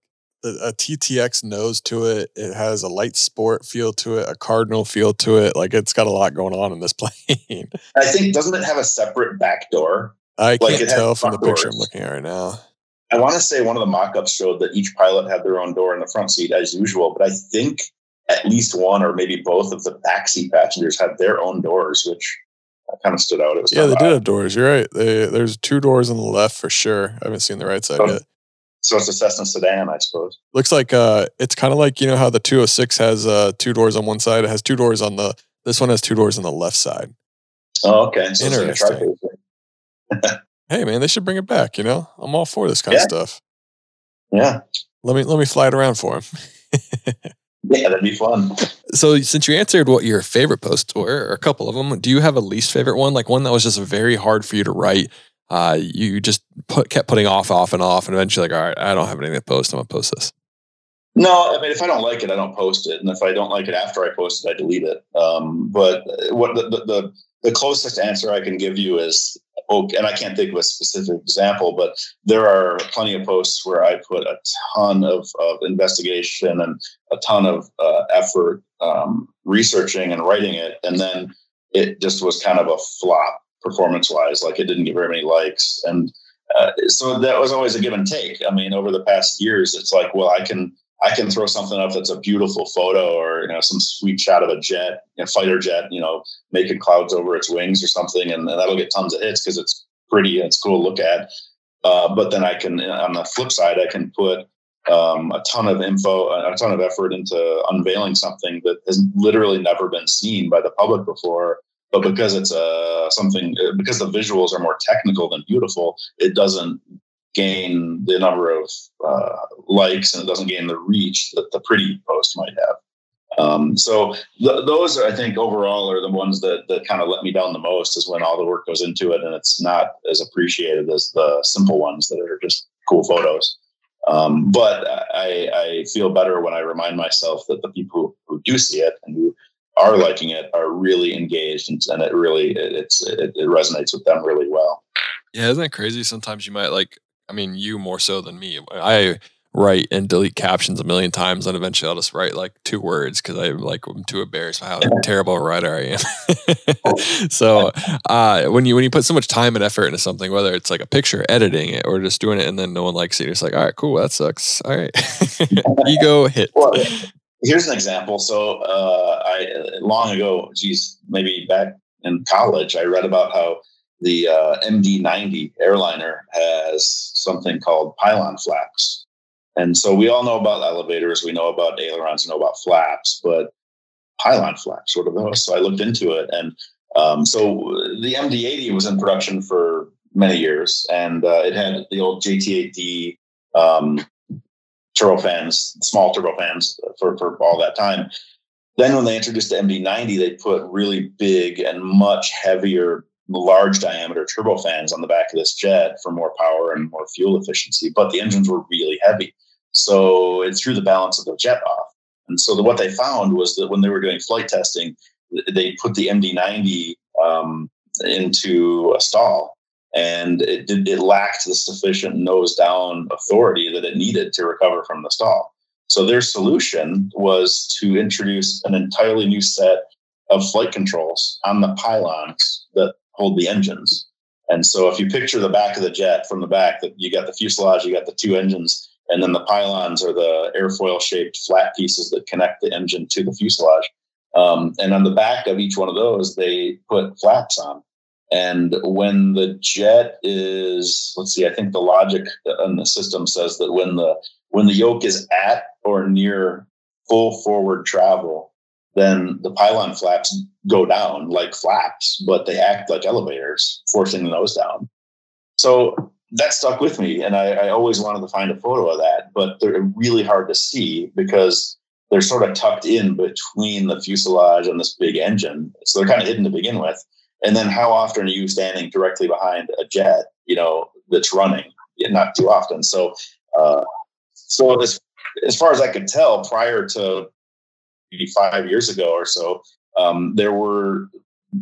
S1: a, TTX nose to it. It has a light sport feel to it, a cardinal feel to it. Like it's got a lot going on in this plane.
S2: I think doesn't it have a separate back door?
S1: I can't like tell from the picture doors. I'm looking at right now.
S2: I want to say one of the mock-ups showed that each pilot had their own door in the front seat as usual, but I think at least one or maybe both of the backseat passengers had their own doors, which uh, kind of stood out. It was
S1: yeah, they odd. did have doors. You're right. They, there's two doors on the left for sure. I haven't seen the right side oh, yet.
S2: So it's a Cessna sedan, I suppose.
S1: Looks like uh, it's kind of like you know how the 206 has uh, two doors on one side. It has two doors on the. This one has two doors on the left side.
S2: Oh, okay. So
S1: Interesting. hey, man, they should bring it back. You know, I'm all for this kind yeah. of stuff.
S2: Yeah.
S1: Let me let me fly it around for him.
S2: yeah, that'd be fun.
S1: So, since you answered what your favorite posts were, or a couple of them, do you have a least favorite one? Like one that was just very hard for you to write uh, you just put kept putting off, off, and off, and eventually, like, all right, I don't have anything to post. I'm gonna post this.
S2: No, I mean, if I don't like it, I don't post it, and if I don't like it after I post it, I delete it. Um, but what the, the, the closest answer I can give you is okay, and I can't think of a specific example, but there are plenty of posts where I put a ton of, of investigation and a ton of uh, effort um, researching and writing it, and then it just was kind of a flop performance wise. Like it didn't get very many likes, and uh, so that was always a give and take. I mean, over the past years, it's like, well, I can I can throw something up that's a beautiful photo or you know some sweet shot of a jet, a fighter jet, you know, making clouds over its wings or something, and, and that'll get tons of hits because it's pretty and it's cool to look at. Uh, but then I can, on the flip side, I can put um, a ton of info, a ton of effort into unveiling something that has literally never been seen by the public before, but because it's uh, something uh, because the visuals are more technical than beautiful it doesn't gain the number of uh, likes and it doesn't gain the reach that the pretty post might have. Um, so th- those, I think, overall are the ones that that kind of let me down the most. Is when all the work goes into it and it's not as appreciated as the simple ones that are just cool photos. Um, but I, I, feel better when I remind myself that the people who, who, do see it and who are liking it are really engaged and, and it really it, it's it, it resonates with them really well.
S1: Yeah, isn't that crazy? Sometimes you might like. I mean, you more so than me. I write and delete captions a million times, and eventually I'll just write like two words because I'm like I'm too embarrassed by how terrible a writer I am. so uh, when you when you put so much time and effort into something, whether it's like a picture, editing it, or just doing it, and then no one likes it, it's like, all right, cool, that sucks. All right, ego hit.
S2: Well, here's an example. So uh, I long ago, geez, maybe back in college, I read about how the uh, MD90 airliner has something called pylon flaps and so we all know about elevators, we know about ailerons, we know about flaps, but pylon flaps, what are those? So I looked into it. And um, so the MD80 was in production for many years, and uh, it had the old JT8D um, turbofans, small turbofans for, for all that time. Then when they introduced the MD90, they put really big and much heavier large diameter turbofans on the back of this jet for more power and more fuel efficiency, but the engines were really heavy. So it threw the balance of the jet off. And so the, what they found was that when they were doing flight testing, they put the MD90 um, into a stall and it, it lacked the sufficient nose down authority that it needed to recover from the stall. So their solution was to introduce an entirely new set of flight controls on the pylons that hold the engines. And so if you picture the back of the jet from the back, that you got the fuselage, you got the two engines, and then the pylons are the airfoil shaped flat pieces that connect the engine to the fuselage. Um, and on the back of each one of those, they put flaps on. And when the jet is, let's see, I think the logic in the system says that when the when the yoke is at or near full forward travel, then the pylon flaps go down like flaps, but they act like elevators, forcing the nose down. So that stuck with me, and I, I, always wanted to find a photo of that, but they're really hard to see because they're sort of tucked in between the fuselage and this big engine, so they're kind of hidden to begin with. And then, how often are you standing directly behind a jet, you know, that's running? Not too often. So, uh, so as as far as I could tell, prior to maybe five years ago or so, um, there were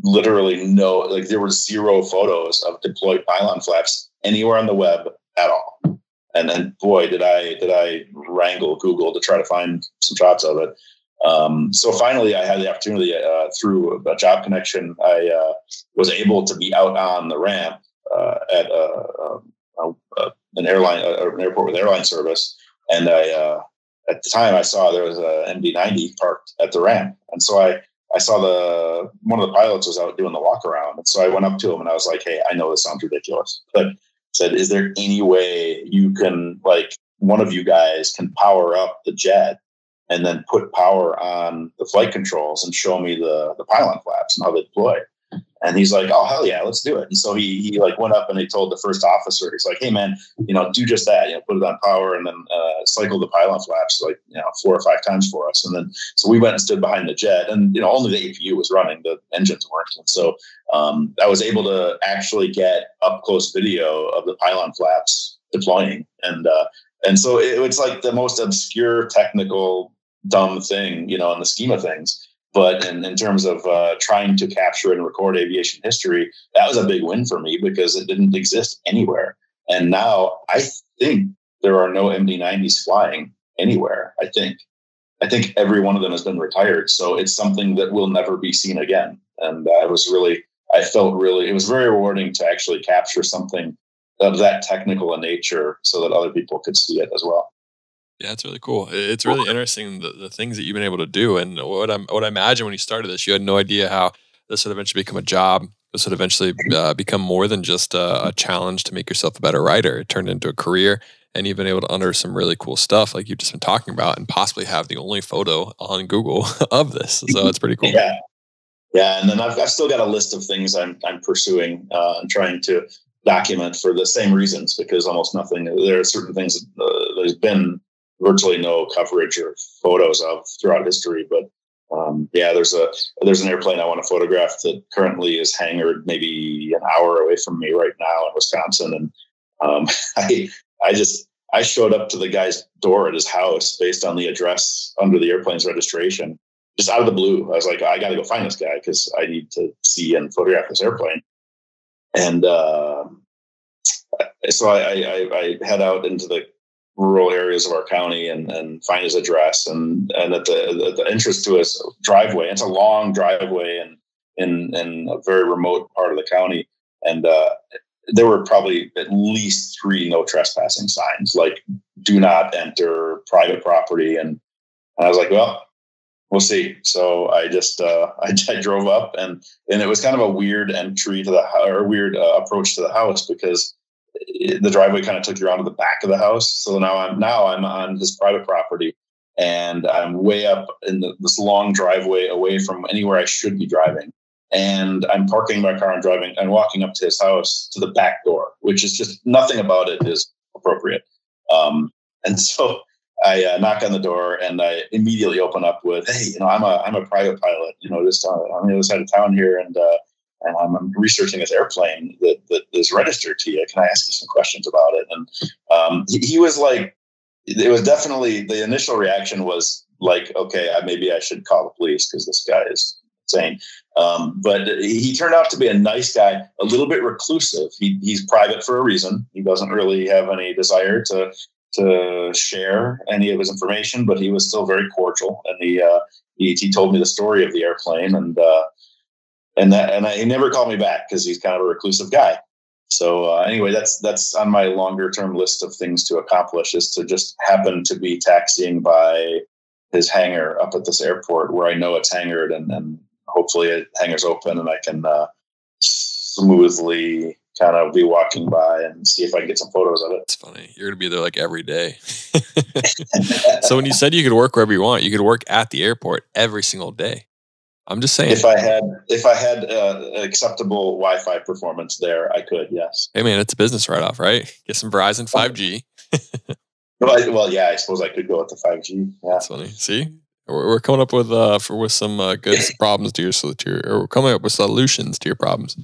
S2: literally no, like there were zero photos of deployed pylon flaps anywhere on the web at all. And then, boy, did I did I wrangle Google to try to find some shots of it. Um, so finally, I had the opportunity uh, through a job connection. I uh, was able to be out on the ramp uh, at a, a, a, an airline, an airport with airline service, and I uh, at the time I saw there was a MD90 parked at the ramp, and so I I saw the one of the pilots was out doing the walk around, and so I went up to him and I was like, "Hey, I know this sounds ridiculous, but said, is there any way you can like one of you guys can power up the jet and then put power on the flight controls and show me the the pylon flaps and how they deploy? And he's like, "Oh hell yeah, let's do it!" And so he he like went up and he told the first officer, he's like, "Hey man, you know, do just that. You know, put it on power and then uh, cycle the pylon flaps like you know four or five times for us." And then so we went and stood behind the jet, and you know only the APU was running, the engines weren't. And so um, I was able to actually get up close video of the pylon flaps deploying, and uh, and so it, it's like the most obscure technical dumb thing, you know, in the scheme of things but in, in terms of uh, trying to capture and record aviation history, that was a big win for me because it didn't exist anywhere. And now I think there are no MD90s flying anywhere. I think. I think every one of them has been retired. So it's something that will never be seen again. And I was really, I felt really, it was very rewarding to actually capture something of that technical in nature so that other people could see it as well.
S1: Yeah, it's really cool. It's really interesting the, the things that you've been able to do. And what I'm what I imagine when you started this, you had no idea how this would eventually become a job. This would eventually uh, become more than just a, a, challenge to make yourself a better writer. It turned into a career, and you've been able to unearth some really cool stuff, like you've just been talking about, and possibly have the only photo on Google of this. So it's pretty cool.
S2: Yeah, yeah. And then I've, I've still got a list of things I'm I'm pursuing uh, and trying to document for the same reasons because almost nothing. There are certain things uh, there's been virtually no coverage or photos of throughout history, but um, yeah, there's a there's an airplane I want to photograph that currently is hangared maybe an hour away from me right now in Wisconsin, and um, I I just I showed up to the guy's door at his house based on the address under the airplane's registration, just out of the blue. I was like, I got to go find this guy because I need to see and photograph this airplane. And uh, so I, I, I, head out into the rural areas of our county and, and find his address. And, and at the, the entrance to his driveway, it's a long driveway and in, in a very remote part of the county. And uh, there were probably at least three no trespassing signs, like do not enter private property. And, and I was like, well, we'll see. So I just uh, I, I, drove up and and it was kind of a weird entry to the or weird uh, approach to the house because the driveway kind of took you around to the back of the house. So now I'm now I'm on his private property and I'm way up in the, this long driveway away from anywhere I should be driving. And I'm parking my car and driving and walking up to his house to the back door, which is just nothing about it is appropriate. Um, and so I uh, knock on the door and I immediately open up with, "Hey, you know, I'm a I'm a private pilot. You know, just on, on the other side of town here, and uh, and I'm, researching this airplane that that is registered to you. Can I ask you some questions about it?" And um, he, he, was like, it was definitely the initial reaction was like, "Okay, I, maybe I should call the police because this guy is insane." Um, but he turned out to be a nice guy, a little bit reclusive. He, he's private for a reason. He doesn't really have any desire to to share any of his information, but he was still very cordial, and he uh, he, he told me the story of the airplane, and uh, and that and I, he never called me back because he's kind of a reclusive guy. So uh, anyway, that's that's on my longer term list of things to accomplish is to just happen to be taxiing by his hangar up at this airport where I know it's hangared and, and hopefully it hangar's open and I can uh, smoothly kind of be walking by and see if I can get some photos of it.
S1: It's funny. You're gonna be there like every day. so when you said you could work wherever you want, you could work at the airport every single day. I'm just saying.
S2: If I had if I had uh, acceptable Wi-Fi performance there, I could. Yes.
S1: Hey man, it's a business write-off, right? Get some Verizon 5G.
S2: well, I, well, yeah, I suppose I could go with the 5G. Yeah.
S1: That's funny. See, we're, we're coming up with uh for with some uh, good problems to your to your or we're coming up with solutions to your problems.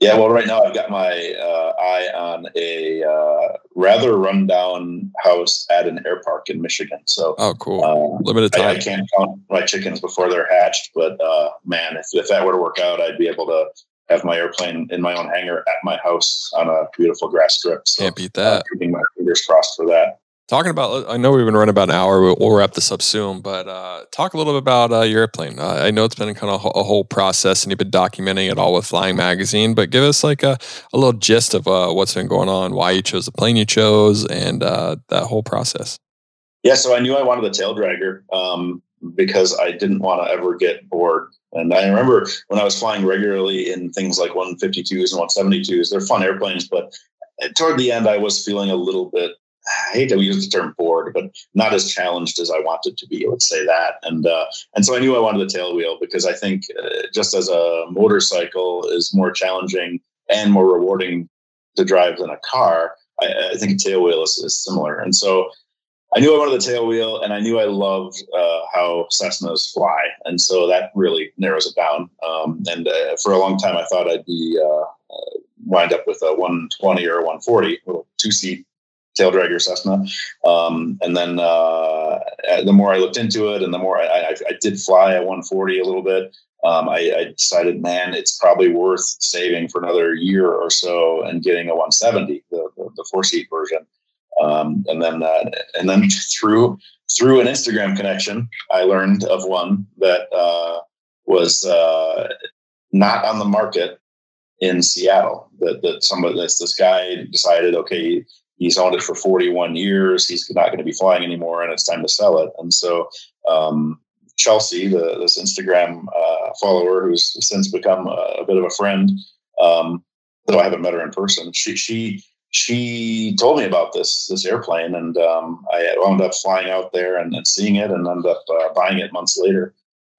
S2: Yeah, well, right now I've got my uh, eye on a uh, rather rundown house at an air park in Michigan. So,
S1: oh, cool! Uh, Limited time.
S2: I, I, can't count my chickens before they're hatched, but uh, man, if, if that were to work out, I'd be able to have my airplane in my own hangar at my house on a beautiful grass strip.
S1: So, can't beat that.
S2: keeping my fingers crossed for that
S1: talking about i know we've been running about an hour we'll, we'll wrap this up soon but uh, talk a little bit about uh, your airplane. Uh, i know it's been kind of a whole process and you've been documenting it all with flying magazine but give us like a, a little gist of uh, what's been going on why you chose the plane you chose and uh, that whole process.
S2: Yeah so i knew i wanted the tail dragger um, because i didn't want to ever get bored. And i remember when i was flying regularly in things like 152s and 172s they're fun airplanes but toward the end i was feeling a little bit I hate to use the term bored, but not as challenged as I wanted to be. I would say that, and uh, and so I knew I wanted the tail wheel because I think uh, just as a motorcycle is more challenging and more rewarding to drive than a car, I, I think a tail wheel is, is, similar. And so I knew I wanted the tail wheel, and I knew I loved uh, how Cessnas fly, and so that really narrows it down. Um, and uh, for a long time, I thought I'd be uh, uh, wind up with a 120 or a 140, little two seat tail dragger Cessna. Um, and then uh, the more I looked into it, and the more I, I, I did fly a 140 a little bit, um, I, I, decided, man, it's probably worth saving for another year or so and getting a 170, the, the, the four seat version. Um, and then uh, and then through through an Instagram connection, I learned of one that uh, was uh, not on the market in Seattle. That that somebody this this guy decided, okay, he's owned it for 41 years. He's not going to be flying anymore, and it's time to sell it. And so um, Chelsea, the, this Instagram uh, follower, who's since become a, a bit of a friend, um, though I haven't met her in person, she she she told me about this this airplane, and um, I wound up flying out there and, and seeing it, and ended up uh, buying it months later.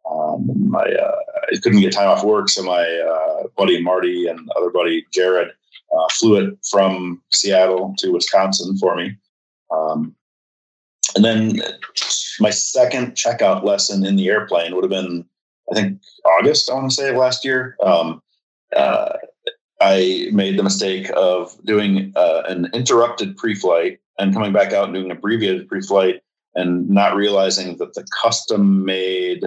S2: Um, my uh, I couldn't get time off work, so my uh, buddy Marty and other buddy Jared uh, flew it from Seattle to Wisconsin for me. Um, and then my second checkout lesson in the airplane would have been, I think, August, I want to say, last year. Um, uh, I made the mistake of doing uh, an interrupted pre flight and coming back out and doing an abbreviated pre flight and not realizing that the custom made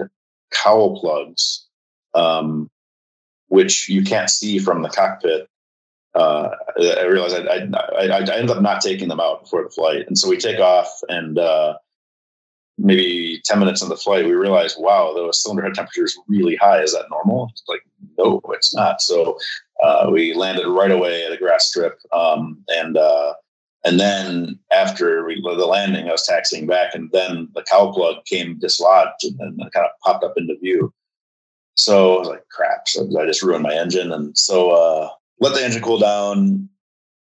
S2: cowl plugs, um, which you can't see from the cockpit, uh, I realized I, I, I, ended up not taking them out before the flight. And so we take off and uh, maybe 10 minutes on the flight, we realized, wow, the cylinder head temperature is really high. Is that normal? It's like, no, it's not. So uh, we landed right away at a grass strip. Um, and uh, and then after we, the landing, I was taxiing back, and then the cow plug came dislodged and then kind of popped up into view. So I was like, crap. So I just ruined my engine. And so uh, let the engine cool down,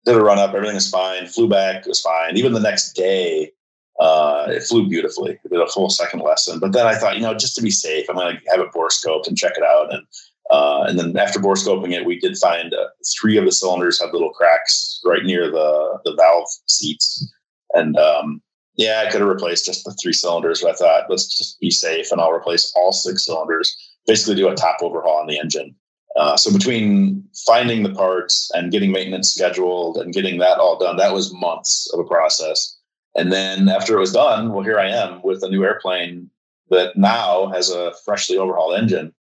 S2: did a run up, everything was fine, flew back, it was fine. Even the next day, uh, it flew beautifully. It did a full second lesson. But then I thought, you know, just to be safe, I'm going to have it borescoped and check it out. And uh, and then after borescoping it, we did find uh, three of the cylinders had little cracks right near the the valve seats. And um, yeah, I could have replaced just the three cylinders, but I thought let's just be safe, and I'll replace all six cylinders. Basically, do a top overhaul on the engine. Uh, so between finding the parts and getting maintenance scheduled and getting that all done, that was months of a process. And then after it was done, well, here I am with a new airplane that now has a freshly overhauled engine.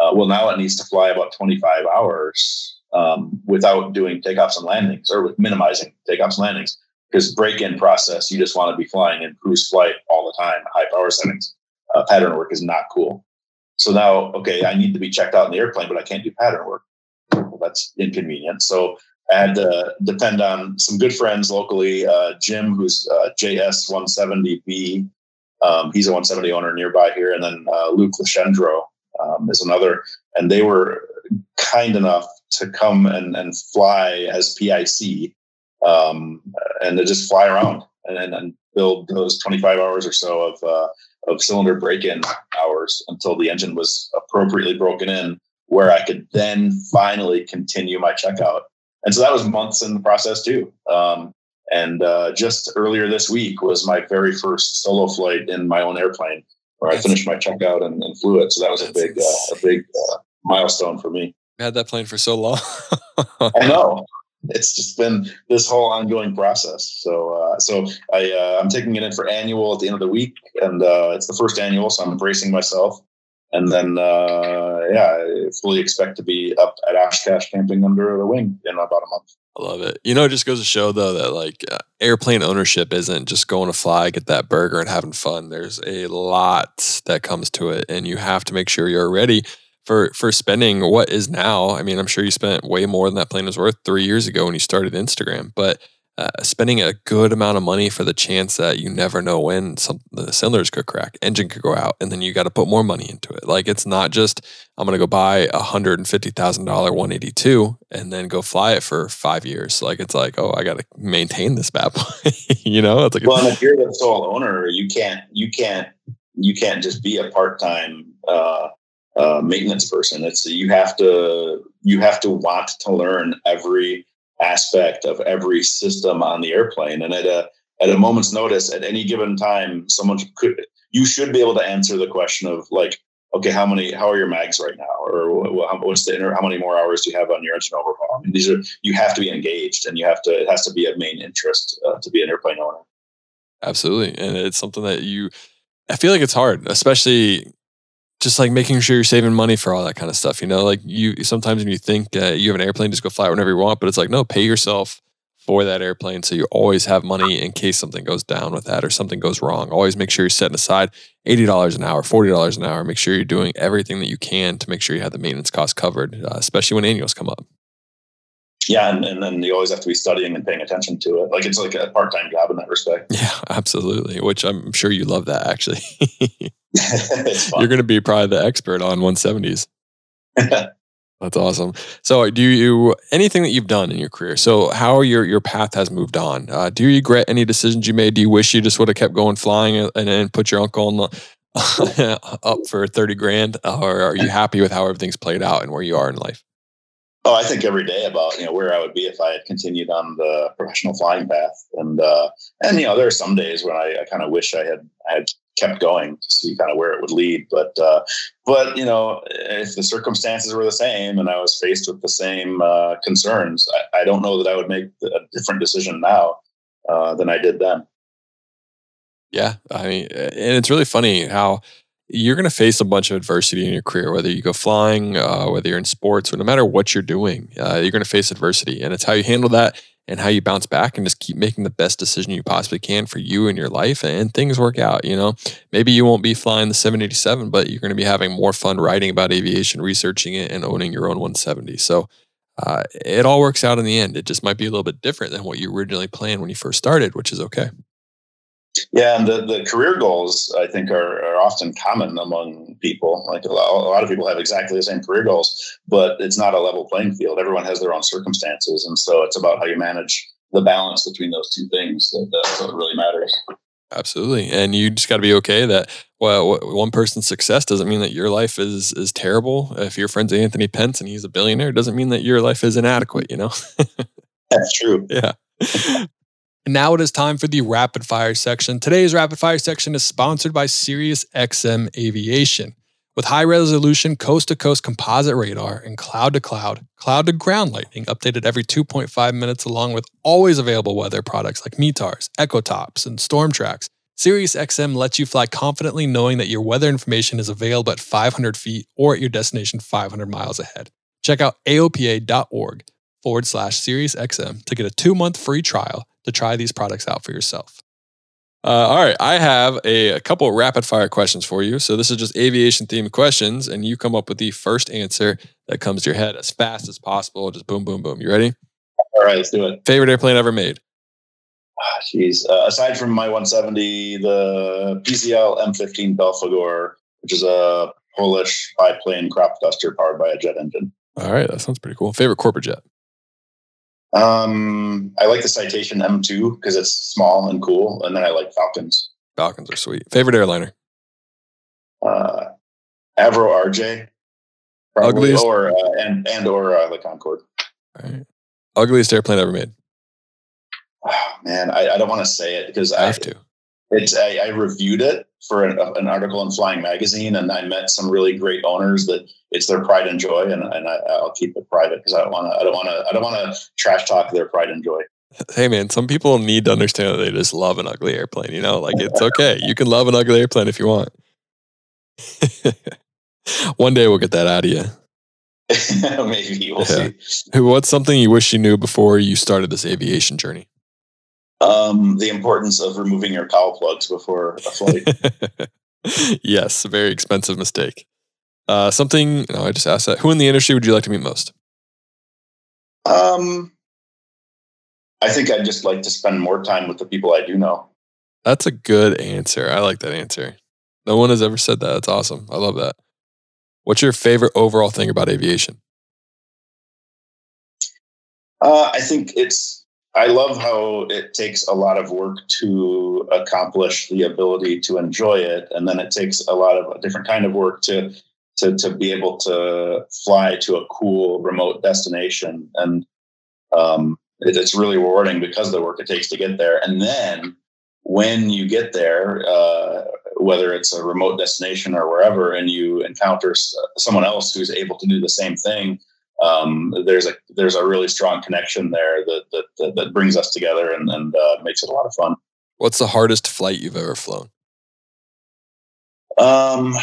S2: Uh, well, now it needs to fly about 25 hours um, without doing takeoffs and landings or with minimizing takeoffs and landings because break-in process, you just want to be flying in cruise flight all the time, high power settings. Uh, pattern work is not cool. So now, okay, I need to be checked out in the airplane, but I can't do pattern work. Well, that's inconvenient. So I had to depend on some good friends locally. Uh, Jim, who's uh, JS170B, um, he's a 170 owner nearby here, and then uh, Luke Lashendro um, is another. And they were kind enough to come and, and fly as PIC um, and to just fly around and, and build those 25 hours or so of uh, of cylinder break-in hours until the engine was appropriately broken in, where I could then finally continue my checkout. And so that was months in the process too. Um, and uh, just earlier this week was my very first solo flight in my own airplane, where I finished my checkout and, and flew it. So that was a big, uh, a big uh, milestone for me.
S1: I had that plane for so long.
S2: I know it's just been this whole ongoing process. So, uh, so I, uh, I'm taking it in for annual at the end of the week, and uh, it's the first annual, so I'm bracing myself. And then, uh, yeah, I fully expect to be up at Oshkosh camping under the wing in about a month.
S1: I love it. You know, it just goes to show though that like uh, airplane ownership isn't just going to fly, get that burger, and having fun. There's a lot that comes to it, and you have to make sure you're ready for for spending what is now. I mean, I'm sure you spent way more than that plane was worth three years ago when you started Instagram, but uh, spending a good amount of money for the chance that you never know when some the cylinders could crack, engine could go out, and then you got to put more money into it. Like it's not just I'm going to go buy a hundred and fifty thousand dollar 182 and then go fly it for five years. Like it's like oh I got to maintain this bad boy, you know. It's like
S2: well, if you're the sole owner, you can't you can't you can't just be a part time. Uh, uh, maintenance person. It's you have to you have to want to learn every aspect of every system on the airplane, and at a at a moment's notice, at any given time, someone could you should be able to answer the question of like, okay, how many how are your mags right now, or what's the how many more hours do you have on your engine overhaul? I mean, these are you have to be engaged, and you have to it has to be a main interest uh, to be an airplane owner.
S1: Absolutely, and it's something that you. I feel like it's hard, especially just like making sure you're saving money for all that kind of stuff. You know, like you sometimes when you think uh, you have an airplane, just go fly whenever you want, but it's like no, pay yourself for that airplane so you always have money in case something goes down with that or something goes wrong. Always make sure you're setting aside eighty dollars an hour, forty dollars an hour. Make sure you're doing everything that you can to make sure you have the maintenance costs covered, uh, especially when annuals come up.
S2: Yeah, and, and then you always have to be studying and paying attention to it. Like it's like a part time job in that respect.
S1: Yeah, absolutely. Which I'm sure you love that actually. You're going to be probably the expert on 170s. That's awesome. So, do you anything that you've done in your career? So, how your your path has moved on? Uh, do you regret any decisions you made? Do you wish you just would have kept going flying and, and put your uncle on the, up for thirty grand, or are you happy with how everything's played out and where you are in life?
S2: Oh, I think every day about you know where I would be if I had continued on the professional flying path, and uh, and you know there are some days when I, I kind of wish I had I had kept going to see kind of where it would lead, but uh, but you know if the circumstances were the same and I was faced with the same uh, concerns, I, I, don't know that I would make a different decision now uh, than I did then.
S1: Yeah, I mean, and it's really funny how you're going to face a bunch of adversity in your career, whether you go flying, uh, whether you're in sports, or no matter what you're doing, uh, you're going to face adversity. And it's how you handle that and how you bounce back and just keep making the best decision you possibly can for you and your life. And things work out. You know, maybe you won't be flying the 787, but you're going to be having more fun writing about aviation, researching it, and owning your own 170. So, uh, it all works out in the end. It just might be a little bit different than what you originally planned when you first started, which is okay.
S2: Yeah, and the, the career goals I think are, are often common among people. Like a lot, a lot, of people have exactly the same career goals, but it's not a level playing field. Everyone has their own circumstances, and so it's about how you manage the balance between those two things that that's what really matters.
S1: Absolutely, and you just got to be okay that well, one person's success doesn't mean that your life is is terrible. If your friend's Anthony Pence and he's a billionaire, doesn't mean that your life is inadequate. You know.
S2: that's true.
S1: Yeah. And now it is time for the rapid fire section. Today's rapid fire section is sponsored by SiriusXM Aviation. With high resolution coast to coast composite radar and cloud to cloud, cloud to ground lightning updated every 2.5 minutes, along with always available weather products like METARs, EchoTops, and StormTrax, SiriusXM lets you fly confidently knowing that your weather information is available at 500 feet or at your destination 500 miles ahead. Check out aopa.org forward slash SiriusXM to get a two month free trial to try these products out for yourself. Uh, all right, I have a, a couple rapid fire questions for you. So this is just aviation themed questions, and you come up with the first answer that comes to your head as fast as possible. Just boom, boom, boom. You ready?
S2: All right, let's do it.
S1: Favorite airplane ever made?
S2: Ah, jeez, uh, aside from my 170, the PZL M15 Belphegor, which is a Polish biplane crop duster powered by a jet engine.
S1: All right, that sounds pretty cool. Favorite corporate jet?
S2: Um, I like the Citation M2 because it's small and cool, and then I like Falcons.
S1: Falcons are sweet. Favorite airliner?
S2: Uh, Avro RJ. Ugliest or uh, and and or uh, the Concorde.
S1: All right. Ugliest airplane ever made.
S2: Oh, man, I, I don't want to say it because I
S1: have to.
S2: It's I, I reviewed it for an, uh, an, article in Flying Magazine, and I met some really great owners that it's their pride and joy, and, and I, will keep it private because I don't want to. I don't want to. I don't want to trash talk their pride and joy.
S1: Hey man, some people need to understand that they just love an ugly airplane. You know, like it's okay. You can love an ugly airplane if you want. One day we'll get that out of you.
S2: Maybe we'll yeah.
S1: see. What's something you wish you knew before you started this aviation journey?
S2: Um, the importance of removing your cowl plugs before a flight.
S1: yes, a very expensive mistake. Uh, something, no, I just asked that. Who in the industry would you like to meet most?
S2: Um, I think I'd just like to spend more time with the people I do know.
S1: That's a good answer. I like that answer. No one has ever said that. That's awesome. I love that. What's your favorite overall thing about aviation?
S2: Uh, I think it's I love how it takes a lot of work to accomplish the ability to enjoy it, and then it takes a lot of a different kind of work to to to be able to fly to a cool remote destination, and um, it, it's really rewarding because of the work it takes to get there. And then when you get there, uh, whether it's a remote destination or wherever, and you encounter someone else who's able to do the same thing um, there's a there's a really strong connection there that that that, that brings us together and, and uh, makes it a lot of fun.
S1: What's the hardest flight you've ever flown?
S2: Um,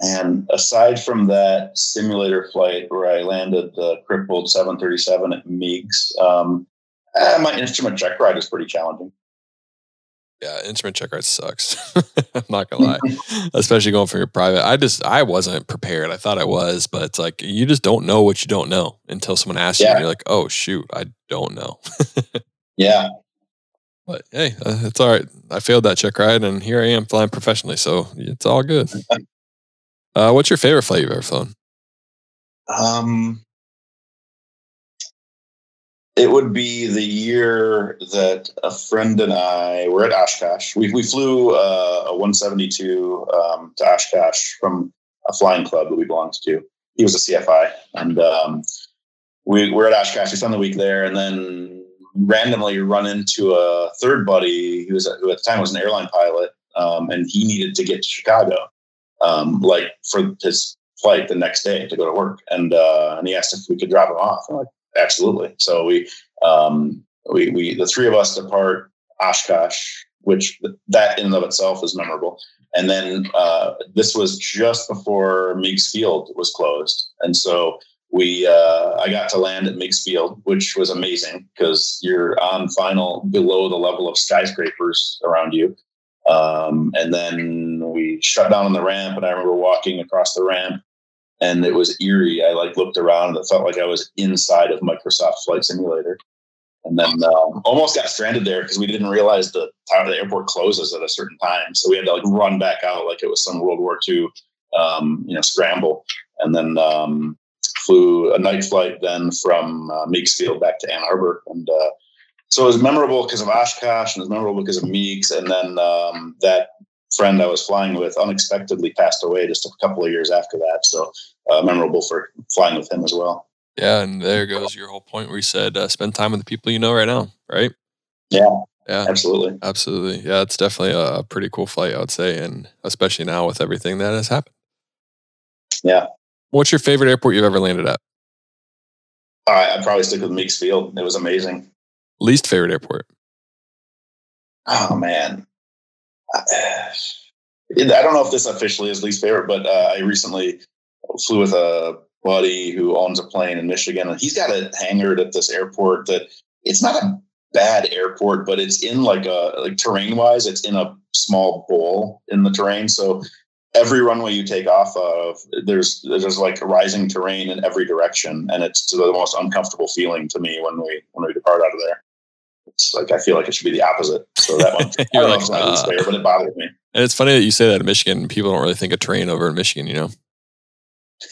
S2: and aside from that simulator flight where I landed the crippled 737 at Meigs, um, eh, my instrument check ride is pretty challenging
S1: yeah, instrument check ride sucks. I'm not gonna lie, especially going for your private. I just I wasn't prepared. I thought I was, but it's like you just don't know what you don't know until someone asks yeah. you. And you're like, oh shoot, I don't know.
S2: yeah,
S1: but hey, uh, it's all right. I failed that check ride, and here I am flying professionally, so it's all good. Uh, what's your favorite flight you've ever flown?
S2: Um, it would be the year that a friend and I were at Oshkosh. We, we flew uh, a 172 um, to Oshkosh from a flying club that we belonged to. He was a CFI, and um, we were at Oshkosh. We spent the week there, and then randomly run into a third buddy who was who at the time was an airline pilot, um, and he needed to get to Chicago, um, like for his flight the next day to go to work, and uh, and he asked if we could drop him off. I'm like, absolutely. So we um, we we the three of us depart Oshkosh, which that in and of itself is memorable. And then uh, this was just before Meigs Field was closed, and so we uh, I got to land at Meigs Field, which was amazing because you're on final below the level of skyscrapers around you. Um, and then we shut down on the ramp, and I remember walking across the ramp, and it was eerie. I like looked around, and it felt like I was inside of Microsoft Flight Simulator and then um, almost got stranded there because we didn't realize the time the airport closes at a certain time. So we had to like run back out like it was some World War II, um, you know, scramble, and then um, flew a night flight then from uh, Field back to Ann Arbor, and uh, so it was memorable because of Oshkosh, and it was memorable because of Meigs. and then um, that friend I was flying with unexpectedly passed away just a couple of years after that. So uh, memorable for flying with him as well.
S1: Yeah, and there goes your whole point where you said uh, spend time with the people you know right now, right?
S2: Yeah.
S1: Yeah.
S2: Absolutely.
S1: Absolutely. Yeah, it's definitely a pretty cool flight, I would say, and especially now with everything that has happened.
S2: Yeah.
S1: What's your favorite airport you've ever landed at?
S2: Uh, I'd probably stick with Meigs Field. It was amazing.
S1: Least favorite airport?
S2: Oh man, I don't know if this officially is least favorite, but uh, I recently flew with a buddy who owns a plane in Michigan, and he's got a hangar at this airport that it's not a bad airport, but it's in like a like terrain wise, it's in a small bowl in the terrain. So every runway you take off of, there's there's like rising terrain in every direction, and it's the most uncomfortable feeling to me when we when we depart out of there. It's like I feel like it should be the opposite. So that one, I don't like, know it's not uh, fair, but it bothers me.
S1: And it's funny that you say that in Michigan. People don't really think of terrain over in Michigan, you know.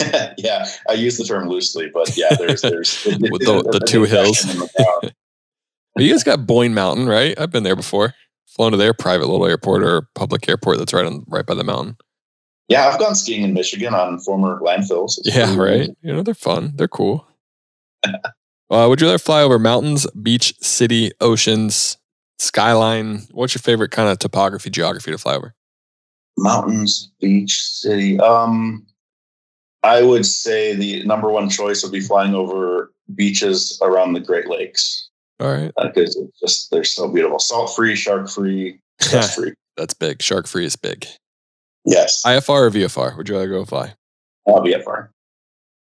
S2: yeah, I use the term loosely, but yeah, there's there's
S1: the, the, the two hills. The you guys got Boyne Mountain, right? I've been there before. Flown to their private little airport or public airport that's right on right by the mountain.
S2: Yeah, I've gone skiing in Michigan on former landfills.
S1: It's yeah, right. You know, they're fun. They're cool. uh, would you rather fly over mountains, beach, city, oceans, skyline? What's your favorite kind of topography, geography to fly over?
S2: Mountains, beach, city. Um, I would say the number one choice would be flying over beaches around the Great Lakes.
S1: All right.
S2: Because uh, it's just they're so beautiful. Salt free, shark free, free.
S1: That's big. Shark free is big.
S2: Yes.
S1: IFR or VFR? Would you rather go fly?
S2: Uh, VFR.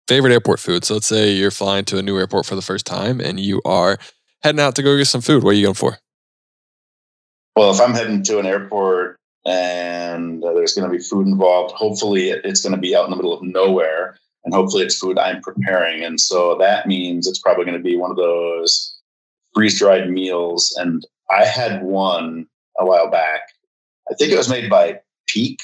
S1: Favorite airport food. So let's say you're flying to a new airport for the first time and you are heading out to go get some food. What are you going for?
S2: Well, if I'm heading to an airport and there's going to be food involved. Hopefully, it's going to be out in the middle of nowhere, and hopefully, it's food I'm preparing. And so that means it's probably going to be one of those freeze dried meals. And I had one a while back. I think it was made by Peak,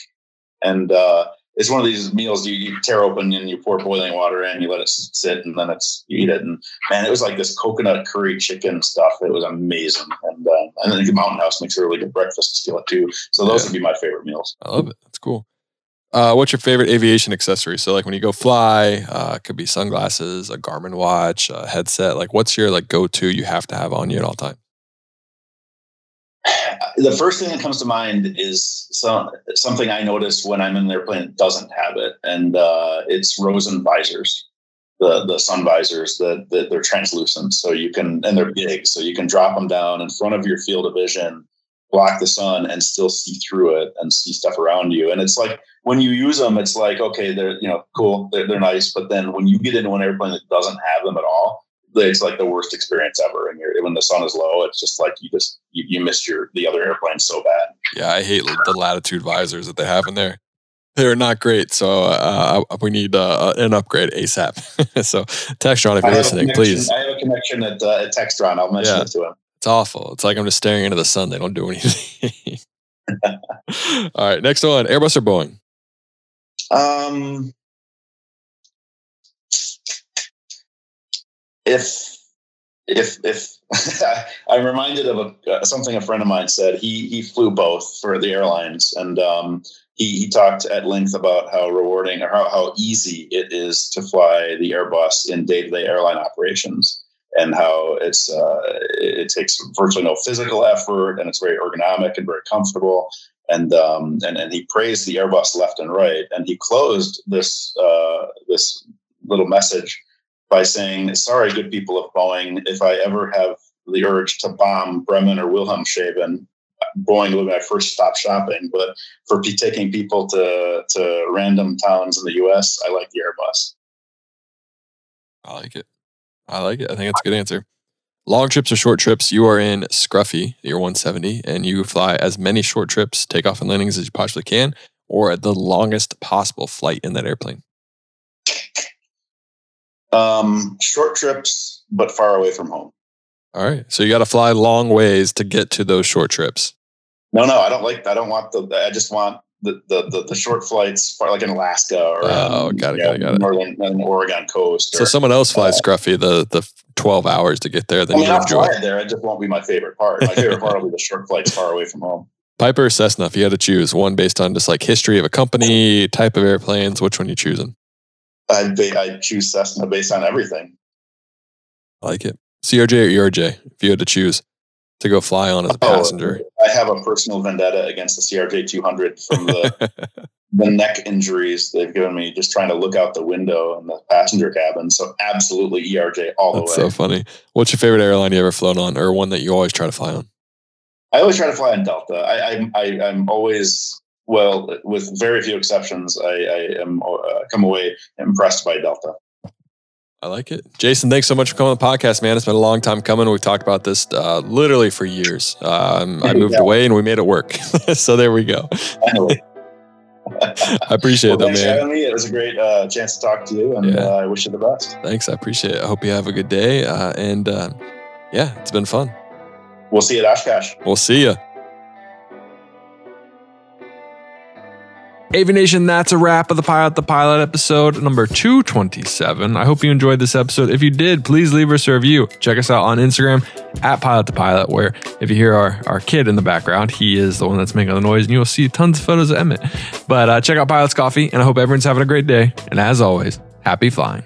S2: and uh, it's one of these meals you, you, tear open and you pour boiling water in, you let it sit, and then it's you eat it. And man, it was like this coconut curry chicken stuff. It was amazing. And uh, and then the Mountain House makes a really good breakfast skillet too. So those yeah. would be my favorite meals.
S1: I love it. That's cool. Uh, what's your favorite aviation accessory? So like when you go fly, uh, it could be sunglasses, a Garmin watch, a headset. Like what's your like go to you have to have on you at all times?
S2: The first thing that comes to mind is some, something I noticed when I'm in an airplane that doesn't have it, and uh, it's Rosen visors, the the sun visors that the, they're translucent, so you can and they're big, so you can drop them down in front of your field of vision, block the sun, and still see through it and see stuff around you. And it's like when you use them, it's like okay, they're you know cool, they're, they're nice, but then when you get into an airplane that doesn't have them at all, it's like the worst experience ever. And when the sun is low, it's just like you just you, you missed your the other airplane so bad.
S1: Yeah, I hate the latitude visors that they have in there. They're not great, so uh, we need uh, an upgrade ASAP. so, Textron, if you're listening, please.
S2: I have a connection at, uh, at Textron. I'll mention yeah, it to him.
S1: It's awful. It's like I'm just staring into the sun. They don't do anything. All right, next one: Airbus or Boeing?
S2: Um, if if if I'm reminded of a, something a friend of mine said. He he flew both for the airlines, and um, he he talked at length about how rewarding or how, how easy it is to fly the Airbus in day to day airline operations, and how it's uh, it takes virtually no physical effort, and it's very ergonomic and very comfortable. And um, and and he praised the Airbus left and right, and he closed this uh, this little message by saying, "Sorry, good people of Boeing, if I ever have the urge to bomb Bremen or Wilhelmshaven, Boeing will be my first stop shopping. But for taking people to to random towns in the U.S., I like the Airbus.
S1: I like it. I like it. I think that's a good answer. Long trips or short trips, you are in Scruffy, your 170, and you fly as many short trips, takeoff and landings as you possibly can, or at the longest possible flight in that airplane.
S2: Um, short trips, but far away from home.
S1: All right. So you got to fly long ways to get to those short trips.
S2: No, no, I don't like. I don't want the. I just want the the the, the short flights, far like in Alaska or
S1: oh,
S2: um,
S1: got it, got it, got it.
S2: northern, northern Oregon coast.
S1: so someone else flies Scruffy the the twelve hours to get there. Then
S2: I mean,
S1: you enjoy.
S2: fly there. It just won't be my favorite part. My favorite part will be the short flights far away from home.
S1: Piper or Cessna, if you had to choose one based on just like history of a company, type of airplanes, which one you choosing?
S2: I I choose Cessna based on everything.
S1: I like it. CRJ or ERJ, if you had to choose to go fly on as a
S2: Oh,
S1: passenger.
S2: I have a personal vendetta against the CRJ 200 from the, the neck injuries they've given me just trying to look out the window in the passenger cabin. So absolutely ERJ all the way.
S1: That's so funny. What's your favorite airline you ever flown on, or one that you always try to fly on?
S2: I always try to fly on Delta. I, I, I I'm always well, with very few exceptions. I, I am uh, come away impressed by Delta.
S1: I like it. Jason, thanks so much for coming on the podcast, man. It's been a long time coming. We've talked about this uh, literally for years. Um, I moved
S2: Yeah.
S1: away and we made it work. so there we go.
S2: Anyway,
S1: I appreciate
S2: well,
S1: it, though,
S2: thanks for
S1: man.
S2: having me. It was a great uh, chance to talk to you, and
S1: Yeah.
S2: uh, I wish you the best.
S1: Thanks. I appreciate it. I hope you have a good day. Uh, and uh, yeah, it's been fun.
S2: We'll see you at Oshkosh.
S1: We'll see you. Aviation, that's a wrap of the Pilot to Pilot episode number 227. I hope you enjoyed this episode. If you did, please leave us a review. Check us out on Instagram at Pilot to Pilot, where if you hear our, our kid in the background, he is the one that's making the noise, and you'll see tons of photos of Emmett. But uh, check out Pilot's Coffee, and I hope everyone's having a great day. And as always, happy flying.